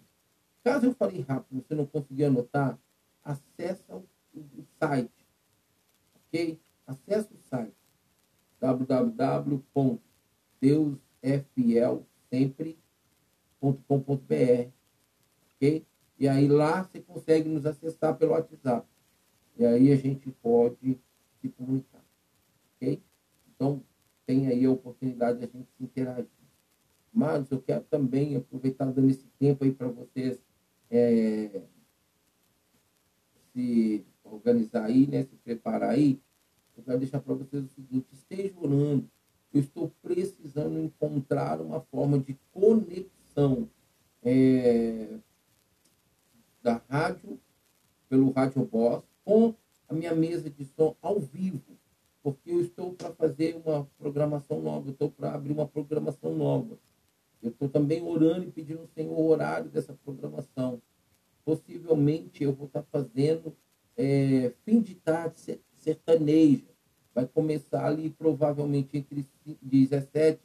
Caso eu falei rápido, você não conseguiu anotar, acessa o, site. Ok? Acesse o site www.deusffielsempre.com.br ok? E aí lá você consegue nos acessar pelo WhatsApp. E aí a gente pode se comunicar. Ok? Então, tem aí a oportunidade de a gente se interagir. Mas eu quero também aproveitar dando esse tempo aí para vocês é, se organizar aí, né? Se preparar aí. Eu quero deixar para vocês o seguinte, esteja orando. Eu estou precisando encontrar uma forma de conexão é, da rádio, pelo Rádio Boss, com a minha mesa de som ao vivo, porque eu estou para fazer uma programação nova, eu estou para abrir uma programação nova. Eu estou também orando e pedindo ao Senhor o horário dessa programação. Possivelmente eu vou estar fazendo é, fim de tarde sertaneja. Vai começar ali provavelmente entre 17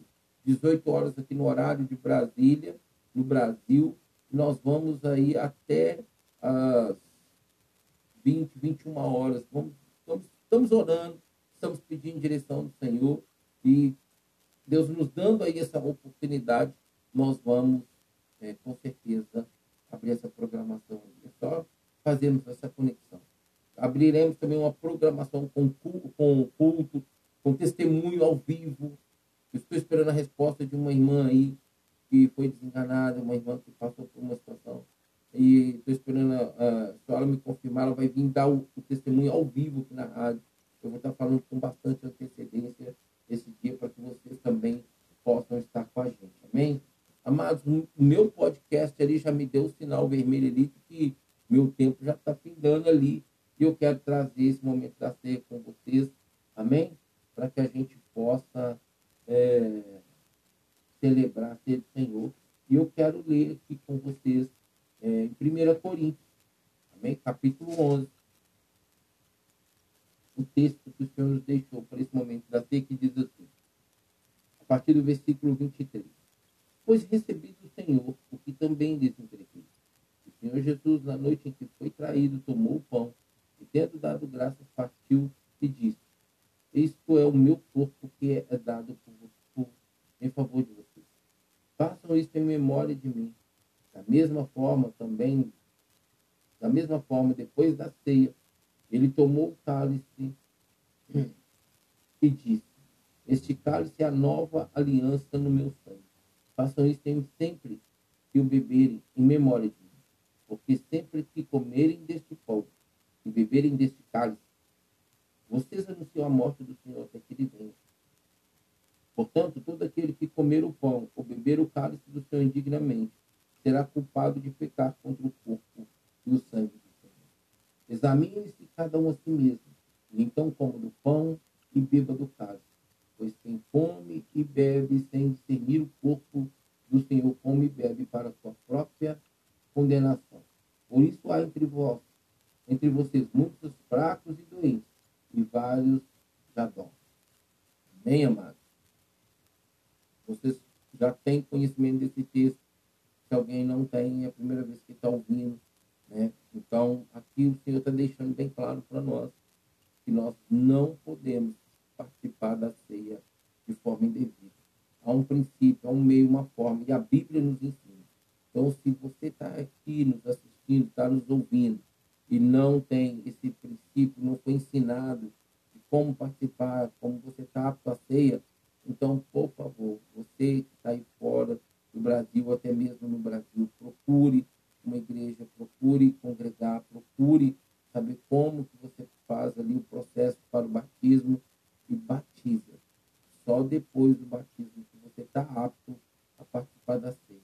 e 18 horas aqui no horário de Brasília, no Brasil, nós vamos aí até as 20, 21 horas. Vamos, estamos, orando, estamos pedindo direção do Senhor e Deus nos dando aí essa oportunidade, nós vamos, é, com certeza, abrir essa programação. É só fazermos essa conexão. Abriremos também uma programação com, com culto, com testemunho ao vivo. estou esperando a resposta de uma irmã aí que foi desenganada, uma irmã que passou por uma situação. E estou esperando, a, se ela me confirmar, ela vai vir dar o, o testemunho ao vivo aqui na rádio. Eu vou estar falando com bastante antecedência esse dia para que vocês também possam estar com a gente. Amém? Amados, o meu podcast ali já me deu o sinal vermelho ali que meu tempo já está findando ali. E eu quero trazer esse momento da ceia com vocês. Amém? Para que a gente possa é, celebrar do Senhor. E eu quero ler aqui com vocês é, em 1 Coríntios, amém? capítulo 11. O texto que o Senhor nos deixou para esse momento da ceia que diz assim, a partir do versículo 23. Pois recebi do Senhor o que também lhes entreguei. O Senhor Jesus, na noite em que foi traído, tomou o pão e, tendo dado graças, partiu e disse: Isto é o meu corpo que é dado por, por, em favor de vocês. Façam isso em memória de mim. Da mesma forma, também, da mesma forma, depois da ceia, ele tomou o cálice e disse: Este cálice é a nova aliança no meu sangue. Façam isso sempre que o beberem em memória de mim. Porque sempre que comerem deste pão e beberem deste cálice, vocês anunciam a morte do Senhor até que ele venha. Portanto, todo aquele que comer o pão ou beber o cálice do Senhor indignamente será culpado de pecar contra o corpo e o sangue do Senhor. Examine-se cada um a si mesmo, e então coma do pão e beba do cálice. Pois quem come e bebe sem discernir o corpo do Senhor, come e bebe para sua própria condenação. Por isso há entre vós, entre vocês muitos fracos e doentes, e vários já dormem. Amém, amados? Vocês já têm conhecimento desse texto. Se alguém não tem, é a primeira vez que está ouvindo. Né? Então, aqui o Senhor está deixando bem claro para nós que nós não podemos participar da ceia de forma indevida. Há um princípio, há um meio, uma forma, e a Bíblia nos ensina. Então, se você está aqui nos assistindo, está nos ouvindo, e não tem esse princípio, não foi ensinado de como participar, como você está apto à ceia, então, por favor, você que está aí fora do Brasil, até mesmo no Brasil, procure uma igreja, procure congregar, procure saber como que você faz ali o processo para o batismo e batiza. Só depois do batismo que você está apto a participar da ceia.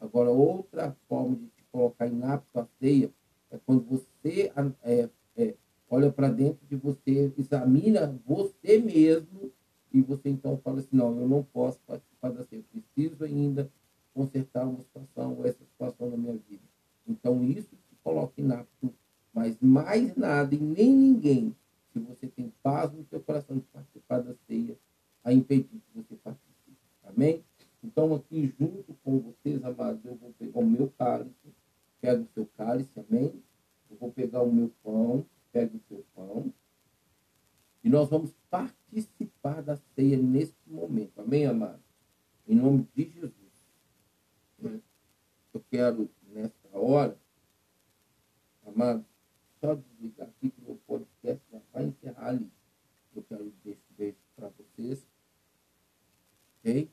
Agora, outra forma de te colocar inapto à ceia é quando você é, é, olha para dentro de você, examina você mesmo e você então fala assim, não, eu não posso participar da ceia, eu preciso ainda consertar uma situação ou essa situação na minha vida. Então, isso te coloca inapto, mas mais nada e nem ninguém se você tem paz no seu coração de participar da ceia, a impedir que você participe. Amém? Então, aqui junto com vocês, amados, eu vou pegar o meu cálice, pega o seu cálice, amém? Eu vou pegar o meu pão, pega o seu pão, e nós vamos participar da ceia neste momento. Amém, amados? Em nome de Jesus. Eu quero, nesta hora, amados, só desligar aqui que meu podcast já vai encerrar ali. Eu quero deixar um beijo para vocês. Ok?